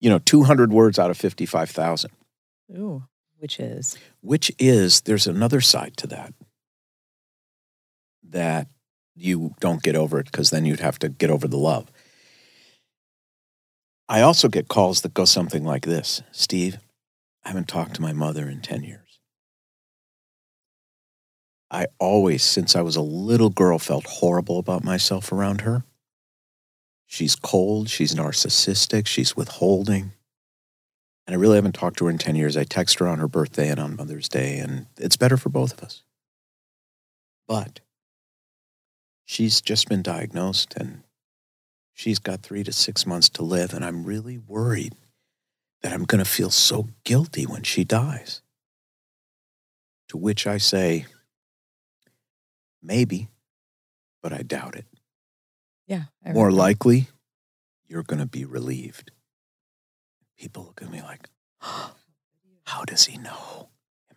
You know, 200 words out of 55,000, Ooh, which is which is, there's another side to that that you don't get over it because then you'd have to get over the love. I also get calls that go something like this Steve, I haven't talked to my mother in 10 years. I always, since I was a little girl, felt horrible about myself around her. She's cold, she's narcissistic, she's withholding. And I really haven't talked to her in 10 years. I text her on her birthday and on Mother's Day, and it's better for both of us. But she's just been diagnosed and she's got three to six months to live. And I'm really worried that I'm going to feel so guilty when she dies. To which I say, maybe, but I doubt it. yeah. I More likely, you're going to be relieved. People look at me like, <gasps> how does he know?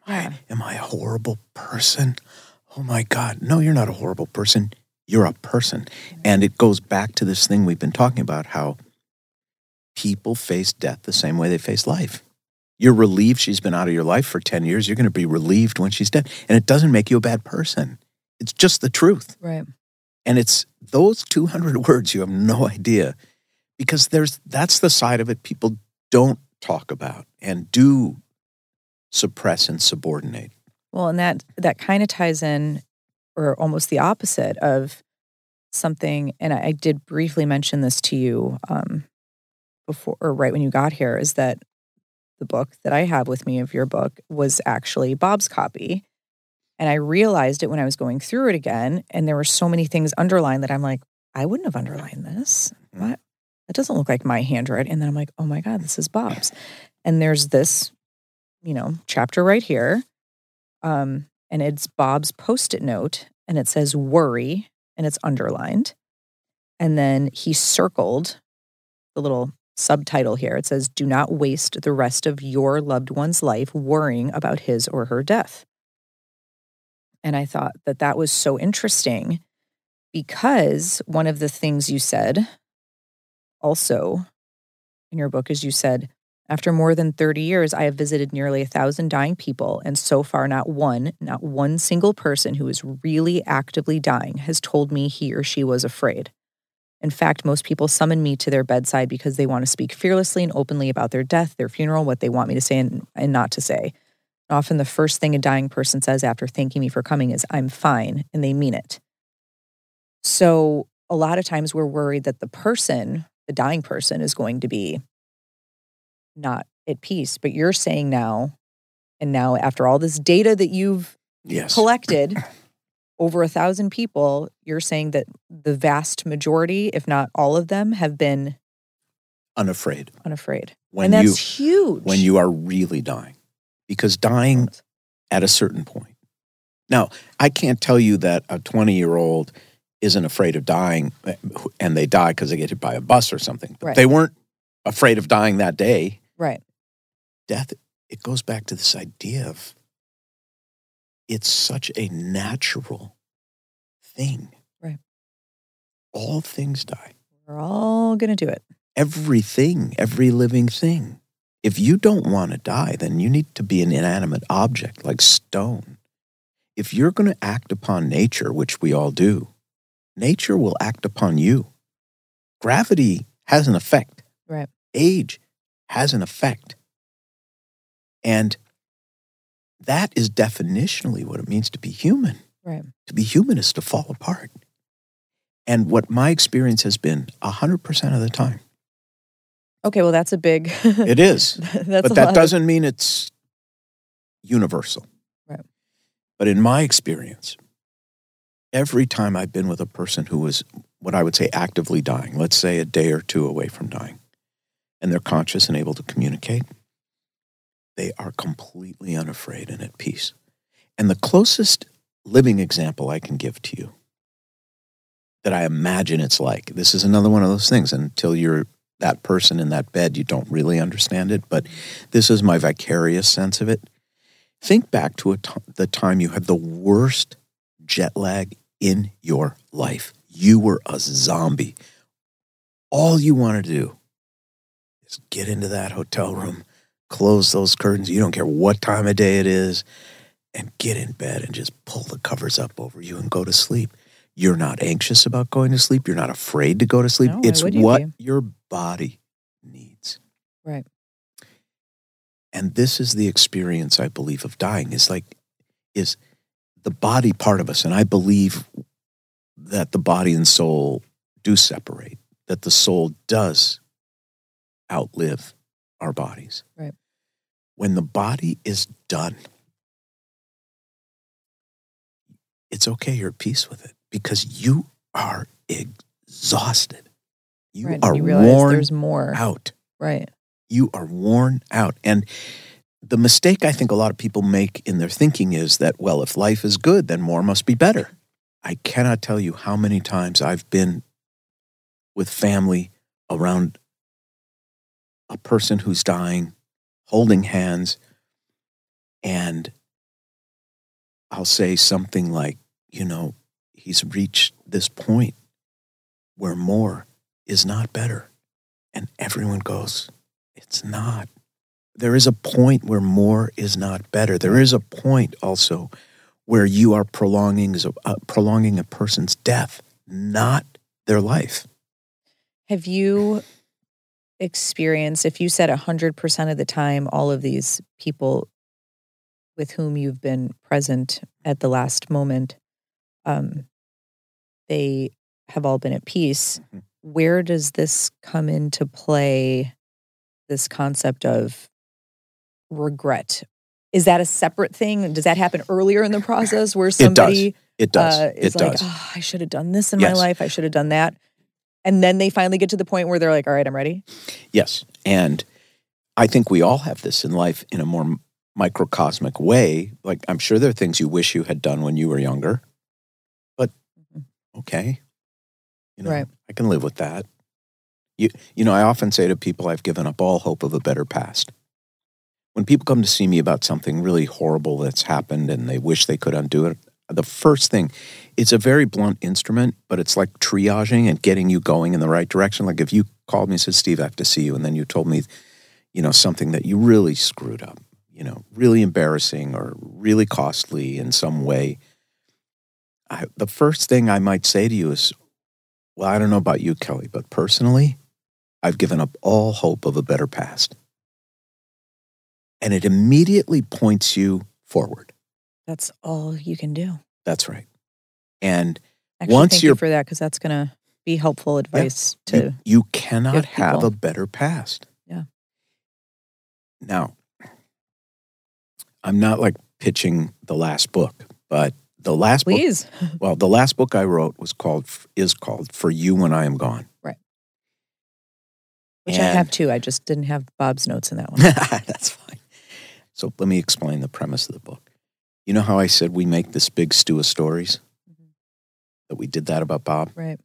Am, Yeah. I, am I a horrible person? Oh my God. No, you're not a horrible person. You're a person. And it goes back to this thing we've been talking about how people face death the same way they face life. You're relieved she's been out of your life for 10 years. You're going to be relieved when she's dead. And it doesn't make you a bad person. It's just the truth. right. And it's those 200 <laughs> words you have no idea because there's that's the side of it people don't talk about and do suppress and subordinate. Well, and that that kind of ties in, or almost the opposite of something. And I, I did briefly mention this to you um, before, or right when you got here, is that the book that I have with me of your book was actually Bob's copy, and I realized it when I was going through it again, and there were so many things underlined that I'm like, I wouldn't have underlined this. What? That doesn't look like my handwriting. And then I'm like, oh my god, this is Bob's. <laughs> And there's this, you know, chapter right here um, and it's Bob's post it note, and it says worry, and it's underlined. And then he circled the little subtitle here. It says, Do not waste the rest of your loved one's life worrying about his or her death. And I thought that that was so interesting because one of the things you said also in your book as you said, after more than 30 years, I have visited nearly a thousand dying people, and so far, not one, not one single person who is really actively dying has told me he or she was afraid. In fact, most people summon me to their bedside because they want to speak fearlessly and openly about their death, their funeral, what they want me to say and, and not to say. Often, the first thing a dying person says after thanking me for coming is, I'm fine, and they mean it. So, a lot of times, we're worried that the person, the dying person, is going to be not at peace. But you're saying now, and now after all this data that you've Yes. collected, <clears throat> over a thousand people, you're saying that the vast majority, if not all of them, have been Unafraid. unafraid. When and you that's huge. when you are really dying. Because dying at a certain point. Now, I can't tell you that a 20 year old isn't afraid of dying and they die because they get hit by a bus or something. But Right. they weren't afraid of dying that day. Right. Death, it goes back to this idea of it's such a natural thing. Right. All things die. We're all going to do it. Everything, every living thing. If you don't want to die, then you need to be an inanimate object like stone. If you're going to act upon nature, which we all do, nature will act upon you. Gravity has an effect. Right. Age has an effect. And that is definitionally what it means to be human. Right. To be human is to fall apart. And what my experience has been 100% of the time, Okay. Well, that's a big. <laughs> it is. <laughs> that's but that doesn't mean it's universal. Right. But in my experience, every time I've been with a person who was what I would say actively dying, let's say a day or two away from dying, and they're conscious and able to communicate, they are completely unafraid and at peace. And the closest living example I can give to you that I imagine it's like. This is another one of those things. Until you're that person in that bed, you don't really understand it. But this is my vicarious sense of it. Think back to the time you had the worst jet lag in your life. You were a zombie. All you want to do is get into that hotel room, close those curtains. You don't care what time of day it is, and get in bed and just pull the covers up over you and go to sleep. You're not anxious about going to sleep. You're not afraid to go to sleep. No, it's you what be? your body needs. Right. And this is the experience I believe of dying is like is the body part of us and I believe that the body and soul do separate that the soul does outlive our bodies. Right. When the body is done it's okay you're at peace with it because you are exhausted. You right. are you realize worn there's more. out Right. you are worn out. And the mistake I think a lot of people make in their thinking is that, well, if life is good, then more must be better. I cannot tell you how many times I've been with family around a person who's dying, holding hands, and I'll say something like, you know, he's reached this point where more is not better. And everyone goes, it's not. There is a point where more is not better. There is a point also where you are prolonging, uh, prolonging a person's death, not their life. Have you experienced, if you said 100% of the time, all of these people with whom you've been present at the last moment, um, they have all been at peace. Mhm. Where does this come into play? This concept of regret. Is that a separate thing? Does that happen earlier in the process where somebody It does. uh, it is like, does. oh, I should have done this in my life. I should have done that. And then they finally get to the point where they're like, all right, I'm ready. Yes. And I think we all have this in life in a more microcosmic way. Like, I'm sure there are things you wish you had done when you were younger, but Mhm. okay. You know, Right. I can live with that. You, you know, I often say to people, I've given up all hope of a better past. When people come to see me about something really horrible that's happened and they wish they could undo it, the first thing, it's a very blunt instrument, but it's like triaging and getting you going in the right direction. Like if you called me and said, Steve, I have to see you, and then you told me, you know, something that you really screwed up, you know, really embarrassing or really costly in some way. I, the first thing I might say to you is, well, I don't know about you, Kelly, but personally, I've given up all hope of a better past. And it immediately points you forward. That's all you can do. That's right. And Actually, Once thank you're- you for that because that's going to be helpful advice you, to. you you cannot have people. a better past. Yeah. Now, I'm not like pitching the last book, but the last book Please. <laughs> Well, the last book I wrote was called is called For You When I Am Gone. Right. Which I have too. I just didn't have Bob's notes in that one. <laughs> That's fine. So let me explain the premise of the book. You know how I said we make this big stew of stories? Mhm. That we did that about Bob? right.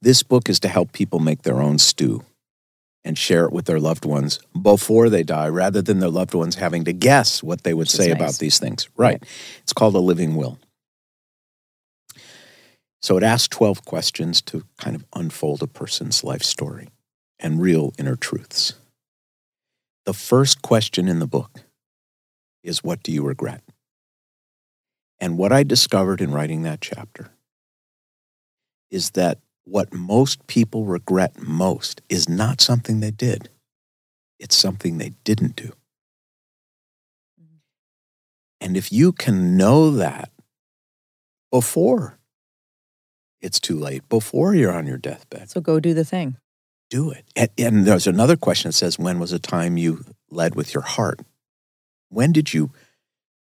This book is to help people make their own stew and share it with their loved ones before they die rather than their loved ones having to guess what they would Which say nice. about these things. Right. It's called a living will. So it asks 12 questions to kind of unfold a person's life story and real inner truths. The first question in the book is What do you regret? And what I discovered in writing that chapter is that what most people regret most is not something they did, it's something they didn't do. Mm-hmm. And if you can know that before it's too late, before you're on your deathbed, So go do the thing. do it. And, and there's another question that says, When was a time you led with your heart? When did you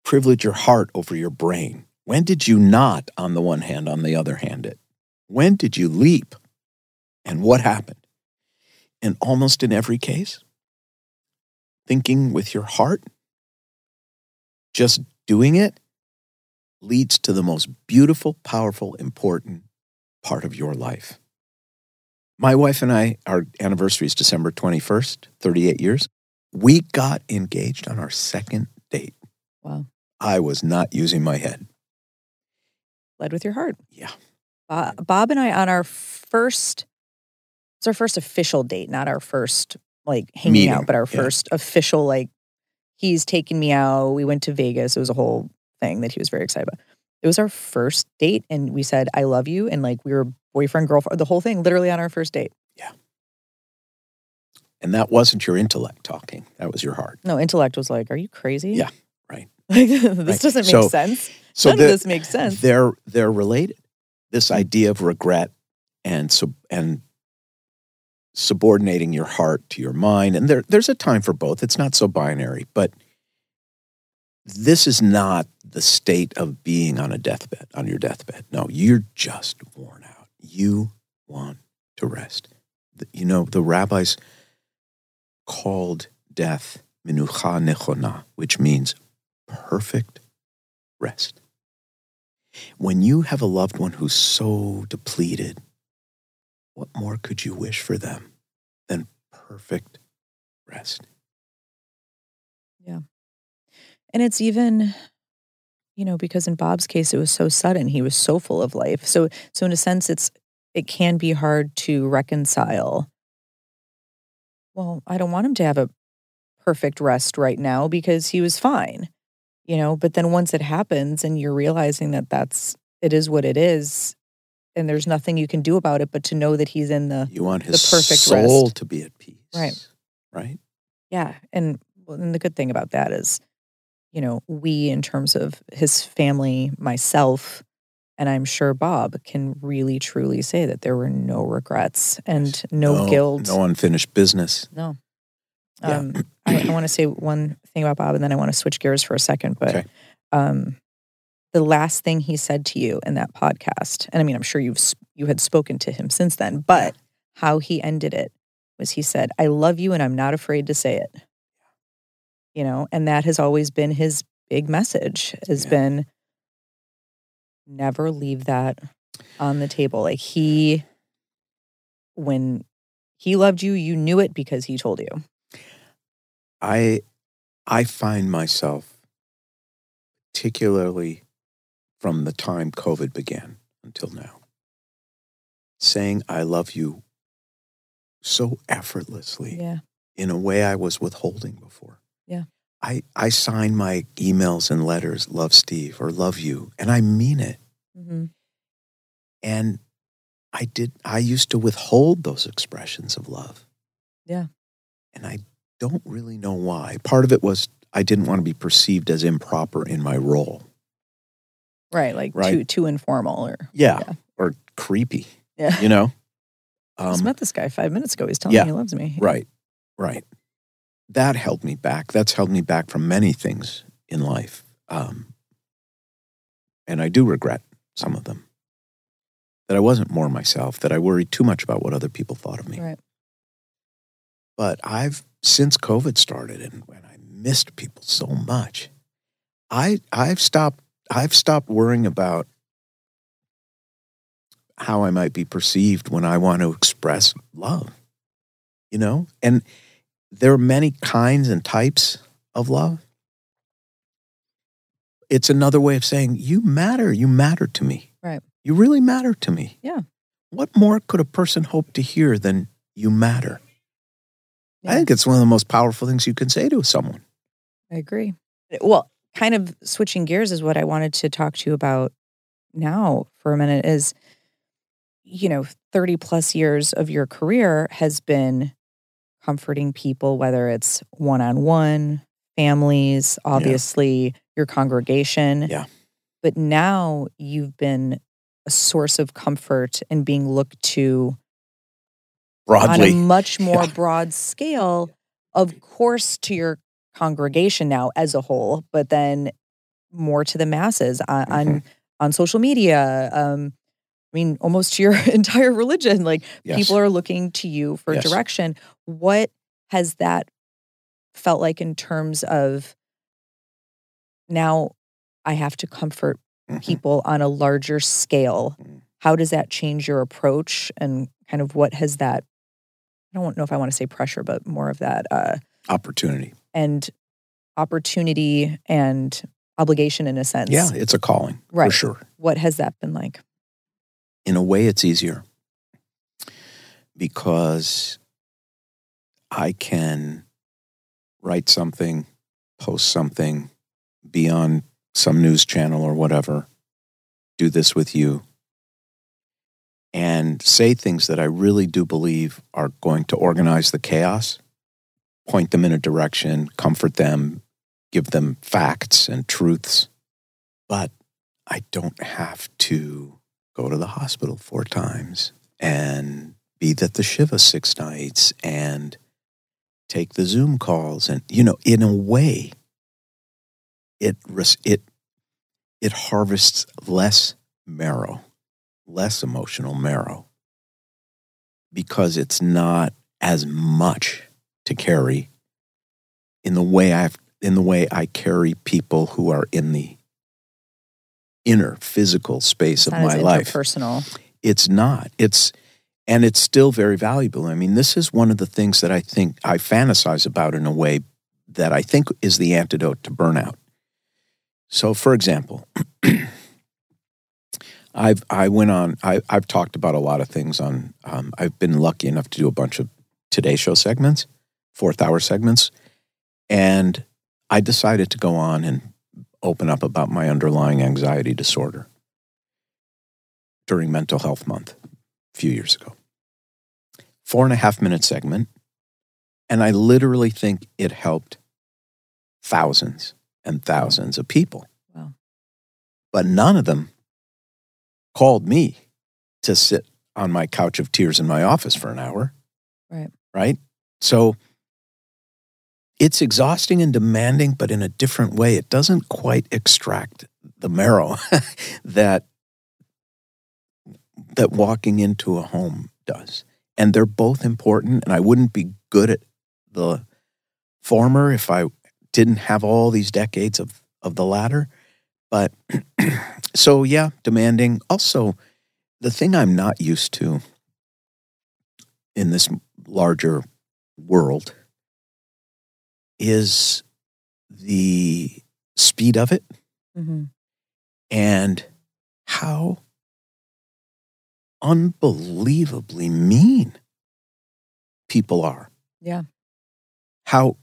privilege your heart over your brain? When did you not, on the one hand, on the other hand, it? When did you leap? And what happened? And almost in every case, thinking with your heart, just doing it, leads to the most beautiful, powerful, important part of your life. My wife and I, our anniversary is December 21st, 38 years. We got engaged on our second date. Wow. I was not using my head. Led with your heart. Yeah. Bob, Bob and I on our first, it's our first official date, not our first like hanging Meeting, out, but our yeah. first official like he's taken me out. We went to Vegas. It was a whole thing that he was very excited about. It was our first date, and we said I love you, and like we were boyfriend girlfriend, the whole thing, literally on our first date. And that wasn't your intellect talking, that was your heart. No, intellect was like, "Are you crazy? Yeah, right. <laughs> Like this Right. doesn't make So- sense. So None the- of this makes sense. They're they're related. This idea of regret and sub, and subordinating your heart to your mind, and there there's a time for both. It's not so binary, but this is not the state of being on a deathbed, on your deathbed. No, you're just worn out. You want to rest. You know, the rabbis called death minucha nechona, which means perfect rest. When you have a loved one who's so depleted, what more could you wish for them than perfect rest? Yeah. And it's even, you know, because in Bob's case, it was so sudden. He was so full of life. So, so in a sense, it's it can be hard to reconcile. Well, I don't want him to have a perfect rest right now because he was fine, you know. But then once it happens, and you're realizing that that's it is what it is, and there's nothing you can do about it, but to know that he's in the You want his the perfect soul rest. to be at peace. Right. Right? Yeah, and and the good thing about that is, you know, we in terms of his family, myself, and I'm sure Bob can really truly say that there were no regrets and no, guilt. No unfinished business. No. Yeah. Um, <clears throat> I, I want to say one thing about Bob, and then I want to switch gears for a second. But Okay. um, the last thing he said to you in that podcast, and I mean, I'm sure you've you had spoken to him since then, but how he ended it was he said, "I love you, and I'm not afraid to say it." You know, and that has always been his big message. Has Yeah. been never leave that on the table. Like he, when he loved you, you knew it because he told you. I I find myself particularly from the time COVID began until now saying I love you so effortlessly Yeah. in a way I was withholding before. Yeah. I, I sign my emails and letters, love Steve or love you, and I mean it. And I did, I used to withhold those expressions of love. Yeah. And I don't really know why. Part of it was I didn't want to be perceived as improper in my role. Right. Like Right. too too informal or Yeah. Yeah. Or creepy, yeah. you know? I just Um, met this guy five minutes ago. He's telling yeah. me he loves me. Right, right. That held me back. That's held me back from many things in life. Um, and I do regret some of them. That I wasn't more myself, that I worried too much about what other people thought of me. Right. But I've, since COVID started and when I missed people so much, I, I've stopped, I've stopped worrying about how I might be perceived when I want to express love, you know? And there are many kinds and types of love. It's another way of saying, you matter. You matter to me. You really matter to me. Yeah. What more could a person hope to hear than you matter? I think it's one of the most powerful things you can say to someone. I agree. Well, kind of switching gears is what I wanted to talk to you about now for a minute is you know, 30 plus years of your career has been comforting people whether it's one-on-one, families, obviously your congregation. Yeah. But now you've been a source of comfort and being looked to on a Broadly. much <laughs> more Yeah. broad scale, of course, to your congregation now as a whole, but then more to the masses on on, Mhm. on social media. Um, I mean, almost to your <laughs> entire religion. Like Yes. people are looking to you for Yes. direction. What has that felt like in terms of now I have to comfort. People on a larger scale, Mhm. how does that change your approach and kind of what has that? I don't know if I want to say pressure, but more of that uh, Opportunity. and opportunity and obligation in a sense. Yeah, it's a calling right. for sure. What has that been like? In a way, it's easier because I can write something, post something, be on some news channel or whatever, do this with you, and say things that I really do believe are going to organize the chaos, point them in a direction, comfort them, give them facts and truths. But I don't have to go to the hospital four times and be at the Shiva six nights and take the Zoom calls. And, you know, in a way, it, it, it harvests less marrow, less emotional marrow, because it's not as much to carry in the way I've in the way I carry people who are in the inner physical space of my life. Personal. It's not. It's and it's still very valuable. I mean, this is one of the things that I think I fantasize about in a way that I think is the antidote to burnout. So, for example, <clears throat> I've I went on. I, I've talked about a lot of things on. Um, I've been lucky enough to do a bunch of Today Show segments, fourth hour segments, and I decided to go on and open up about my underlying anxiety disorder during Mental Health Month a few years ago. Four and a half minute segment, and I literally think it helped thousands and thousands of people. Wow. But none of them called me to sit on my couch of tears in my office for an hour. Right. Right. So it's exhausting and demanding, but in a different way. It doesn't quite extract the marrow <laughs> that that walking into a home does. And they're both important. And I wouldn't be good at the former if I didn't have all these decades of, of the latter. But <clears throat> so, yeah, demanding. Also, the thing I'm not used to in this larger world is the speed of it Mm-hmm. and how unbelievably mean people are. Yeah. How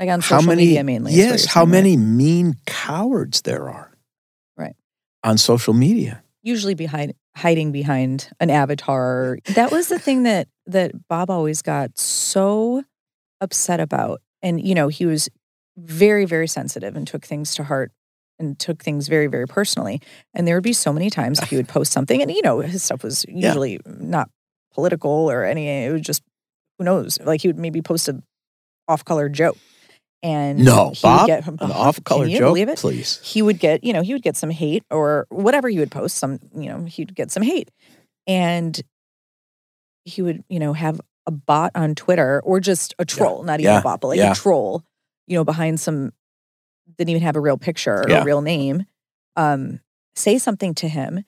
Like on how many media mainly. yes how saying, right? many mean cowards there are Right. on social media Usually behind hiding behind an avatar. That was the thing that that Bob always got so upset about. And you know, he was very, very sensitive and took things to heart and took things very, very personally. And there would be so many times he would post something and you know, his stuff was <laughs> Yeah. usually not political or any it was just who knows? Like he would maybe post a off color joke. And no bob get an <laughs> Can off-color joke believe it? please he would get, you know, he would get some hate or whatever he would post, some, you know, he'd get some hate. And he would, you know, have a bot on Twitter or just a troll, not even Yeah. a bot, but like Yeah. a troll, you know, behind some, didn't even have a real picture or Yeah. a real name, um, say something to him.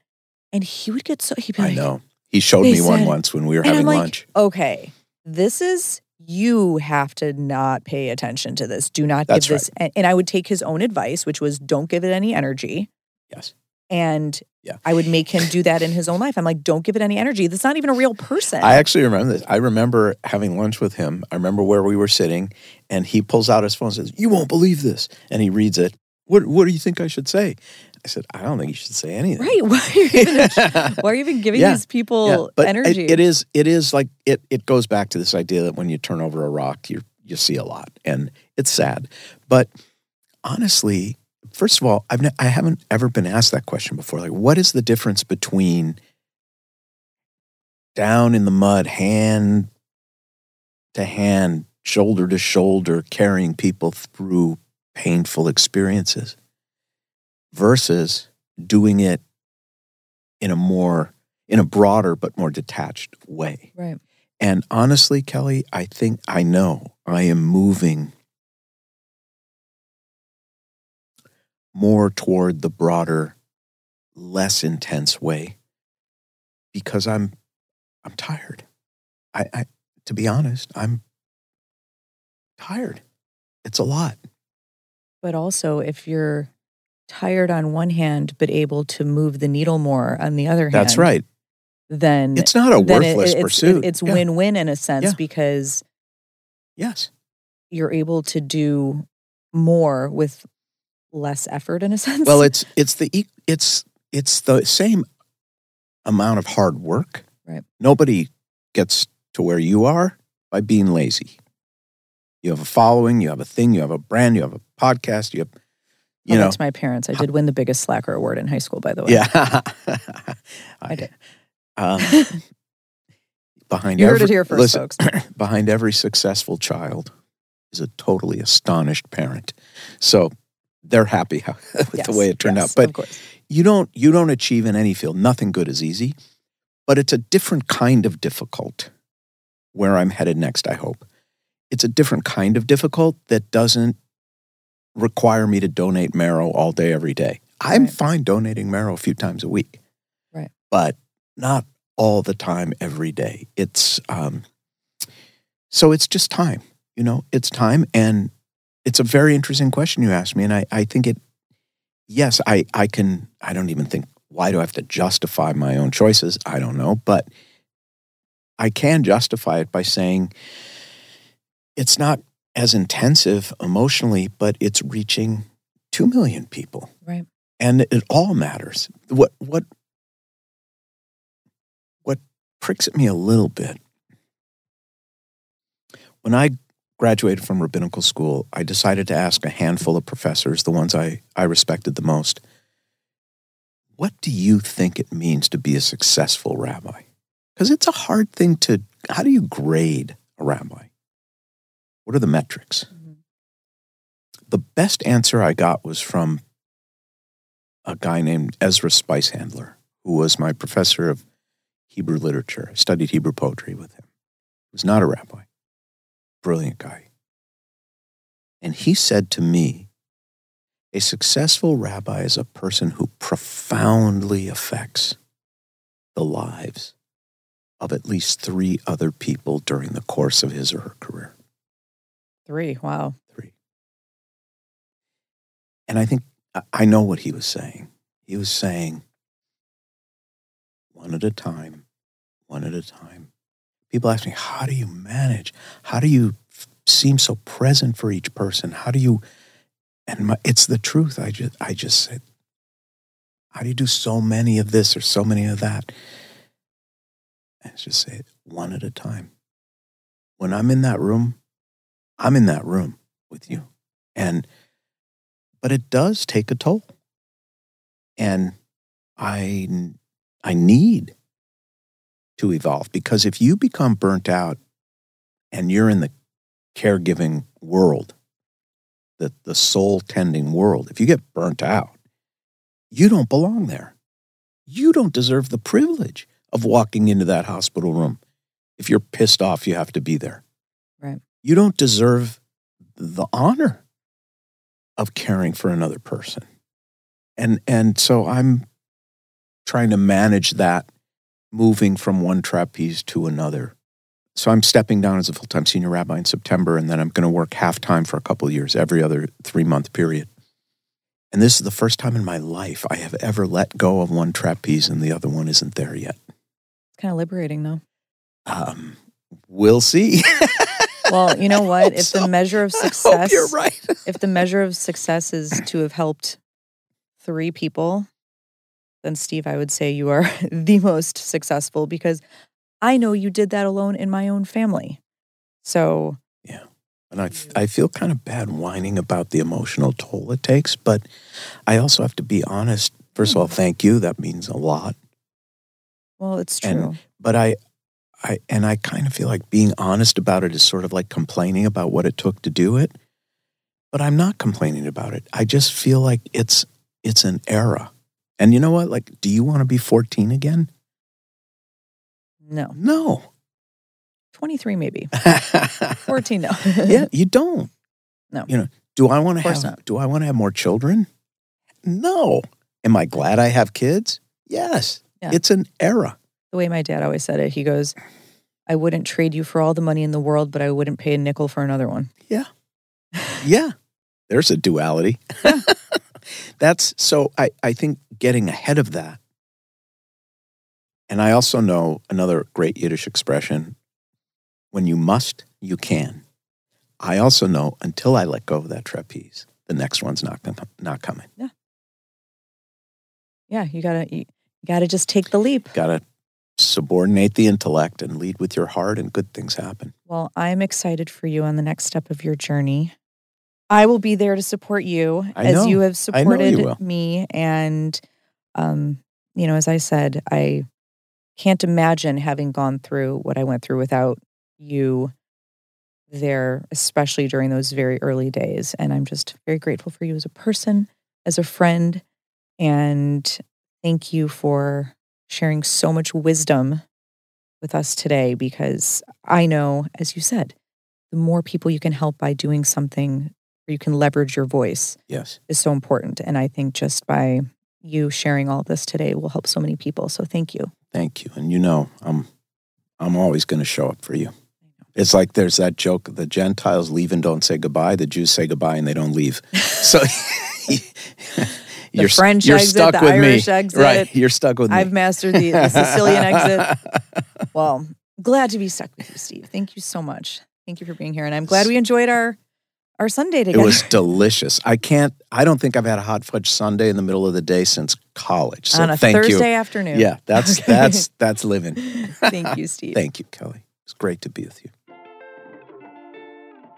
And he would get so, he'd be i like, know he showed me one once when we were having like, lunch okay, this is, you have to not pay attention to this. Do not That's give this. And, and I would take his own advice, which was don't give it any energy. yes and Yeah. I would make him do that in his own life. I'm like, don't give it any energy. That's not even a real person. I actually remember this. I remember having lunch with him. I remember where we were sitting, and he pulls out his phone and says, You won't believe this. And he reads it. What, what do you think I should say? I said, I don't think you should say anything. right? <laughs> Why are you even, <laughs> why are you even giving Yeah. these people Yeah, but it- energy? it is it is like it it goes back to this idea that when you turn over a rock, you you see a lot, and it's sad. But honestly, first of all, I've ne- I haven't ever been asked that question before. Like, what is the difference between down in the mud, hand to hand, shoulder to shoulder, carrying people through painful experiences, versus doing it in a more in a broader but more detached way. right. And honestly, Kelly, I think I know I am moving more toward the broader less intense way because I'm I'm tired. I, I to be honest, I'm tired. It's a lot. But also, if you're tired on one hand, but able to move the needle more on the other hand, That's right. Then It's not a then it- worthless it's, pursuit. It's Yeah. win-win in a sense Yeah. because Yes. you're able to do more with less effort in a <laughs> sense. Well, it's it's the it's it's the same amount of hard work. Right. Nobody gets to where you are by being lazy. You have a following, you have a thing, you have a brand, you have a podcast, you have you Oh, know. that's my parents. I did win the biggest slacker award in high school, by the way. Yeah. <laughs> I did. Um, <laughs> behind You heard every, it here first, listen, folks. <clears throat> behind every successful child is a totally astonished parent. So they're happy how, <laughs> with the way it turned yes, out. But you don't you don't achieve in any field. Nothing good is easy, but it's a different kind of difficult. Where I'm headed next, I hope. It's a different kind of difficult that doesn't require me to donate marrow all day every day. I'm Right. fine donating marrow a few times a week. Right. But not all the time every day. It's um so it's just time. You know, it's time and it's a very interesting question you asked me and I, I think it yes, I, I can, I don't even think, why do I have to justify my own choices? I don't know. But I can justify it by saying it's not as intensive emotionally, but it's reaching 2 million people. Right. And it all matters. What, what, what pricks at me a little bit when I graduated from rabbinical school, I decided to ask a handful of professors, the ones I, I respected the most, what do you think it means to be a successful rabbi? Because it's a hard thing to, how do you grade a rabbi? What are the metrics? Mm-hmm. The best answer I got was from a guy named Ezra Spicehandler, who was my professor of Hebrew literature. I studied Hebrew poetry with him. He was not a rabbi brilliant guy. And he said to me, a successful rabbi is a person who profoundly affects the lives of at least three other people during the course of his or her career. Three. Wow. Three. And I think I- know what he was saying. He was saying, one at a time, one at a time. People ask me, how do you manage? How do you f- seem so present for each person? How do you? And my, it's the truth. I just, I just said, how do you do so many of this or so many of that? And just say it one at a time. When I'm in that room, I'm in that room with you. And, but it does take a toll. And I, I need to evolve because if you become burnt out and you're in the caregiving world, the, the soul tending world, if you get burnt out, you don't belong there. You don't deserve the privilege of walking into that hospital room. If you're pissed off, you have to be there. Right. You don't deserve the honor of caring for another person. And and so I'm trying to manage that moving from one trapeze to another. So I'm stepping down as a full time senior rabbi in September, and then I'm going to work half time for a couple of years, every other three month period. And this is the first time in my life I have ever let go of one trapeze and the other one isn't there yet. It's kind of liberating, though. Um, we'll see. <laughs> Well, you know <laughs> what? If so. the measure of <laughs> success, you're right. if the measure of success is to have helped three people, then Steve, I would say you are <laughs> the most successful because I know you did that alone in my own family. So yeah, And I, I feel kind of bad whining about the emotional toll it takes, but I also have to be honest. First of all, mm-hmm. thank you. That means a lot. well, it's true. And- But I, I, and I kind of feel like being honest about it is sort of like complaining about what it took to do it. But I'm not complaining about it. I just feel like it's, it's an era. And you know what? Like, do you want to be 14 again? no. No. 23 maybe. <laughs> 14 no. yeah, you don't. No. You know, do I want to have not. do I want to have more children? No. Am I glad I have kids? Yes. Yeah. It's an era. The way my dad always said it, he goes, I wouldn't trade you for all the money in the world, but I wouldn't pay a nickel for another one. Yeah. <laughs> Yeah. There's a duality. <laughs> That's so I, I think getting ahead of that. And I also know another great Yiddish expression when you must, you can. I also know until I let go of that trapeze, the next one's not, not coming. Yeah. Yeah, you gotta you gotta just take the leap. Got to subordinate the intellect and lead with your heart, and good things happen. Well, I'm excited for you on the next step of your journey. I will be there to support you I as know. you have know you supported me. And, um, you know, as I said, I can't imagine having gone through what I went through without you there, especially during those very early days. And I'm just very grateful for you as a person, as a friend. And thank you for sharing so much wisdom with us today because I know, as you said, the more people you can help by doing something where you can leverage your voice Yes. is so important. And I think just by you sharing all this today will help so many people. So thank you. Thank you. And you know, I'm I'm always going to show up for you. It's like there's that joke: the Gentiles leave and don't say goodbye. The Jews say goodbye and they don't leave. <laughs> So <laughs> you're French you're exit, stuck the with Irish me, exit. right? You're stuck with me. I've mastered the, the Sicilian exit. <laughs> Well, glad to be stuck with you, Steve. Thank you so much. Thank you for being here. And I'm glad we enjoyed our our sundae together. It was delicious. I can't. I don't think I've had a hot fudge sundae in the middle of the day since college. So on a thank Thursday you. afternoon. Yeah, that's Okay. <laughs> that's that's living. Thank you, <laughs> Steve. Thank you, Kelly. It's great to be with you.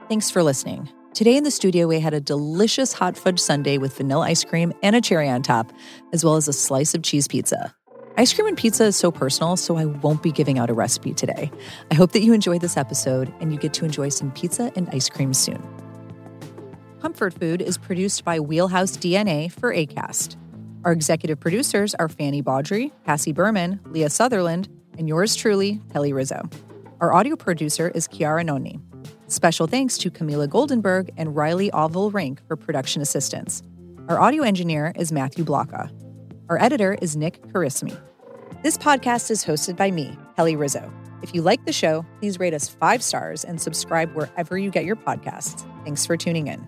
Thanks for listening. Today in the studio, we had a delicious hot fudge sundae with vanilla ice cream and a cherry on top, as well as a slice of cheese pizza. Ice cream and pizza is so personal, so I won't be giving out a recipe today. I hope that you enjoyed this episode and you get to enjoy some pizza and ice cream soon. Comfort Food is produced by Wheelhouse DNA for ACAST. Our executive producers are Fanny Baudry, Cassie Berman, Leah Sutherland, and yours truly, Kelly Rizzo. Our audio producer is Chiara Noni. Special thanks to Camila Goldenberg and Riley Oval Rank for production assistance. Our audio engineer is Matthew Blocka. Our editor is Nick Carismi. This podcast is hosted by me, Kelly Rizzo. If you like the show, please rate us five stars and subscribe wherever you get your podcasts. Thanks for tuning in.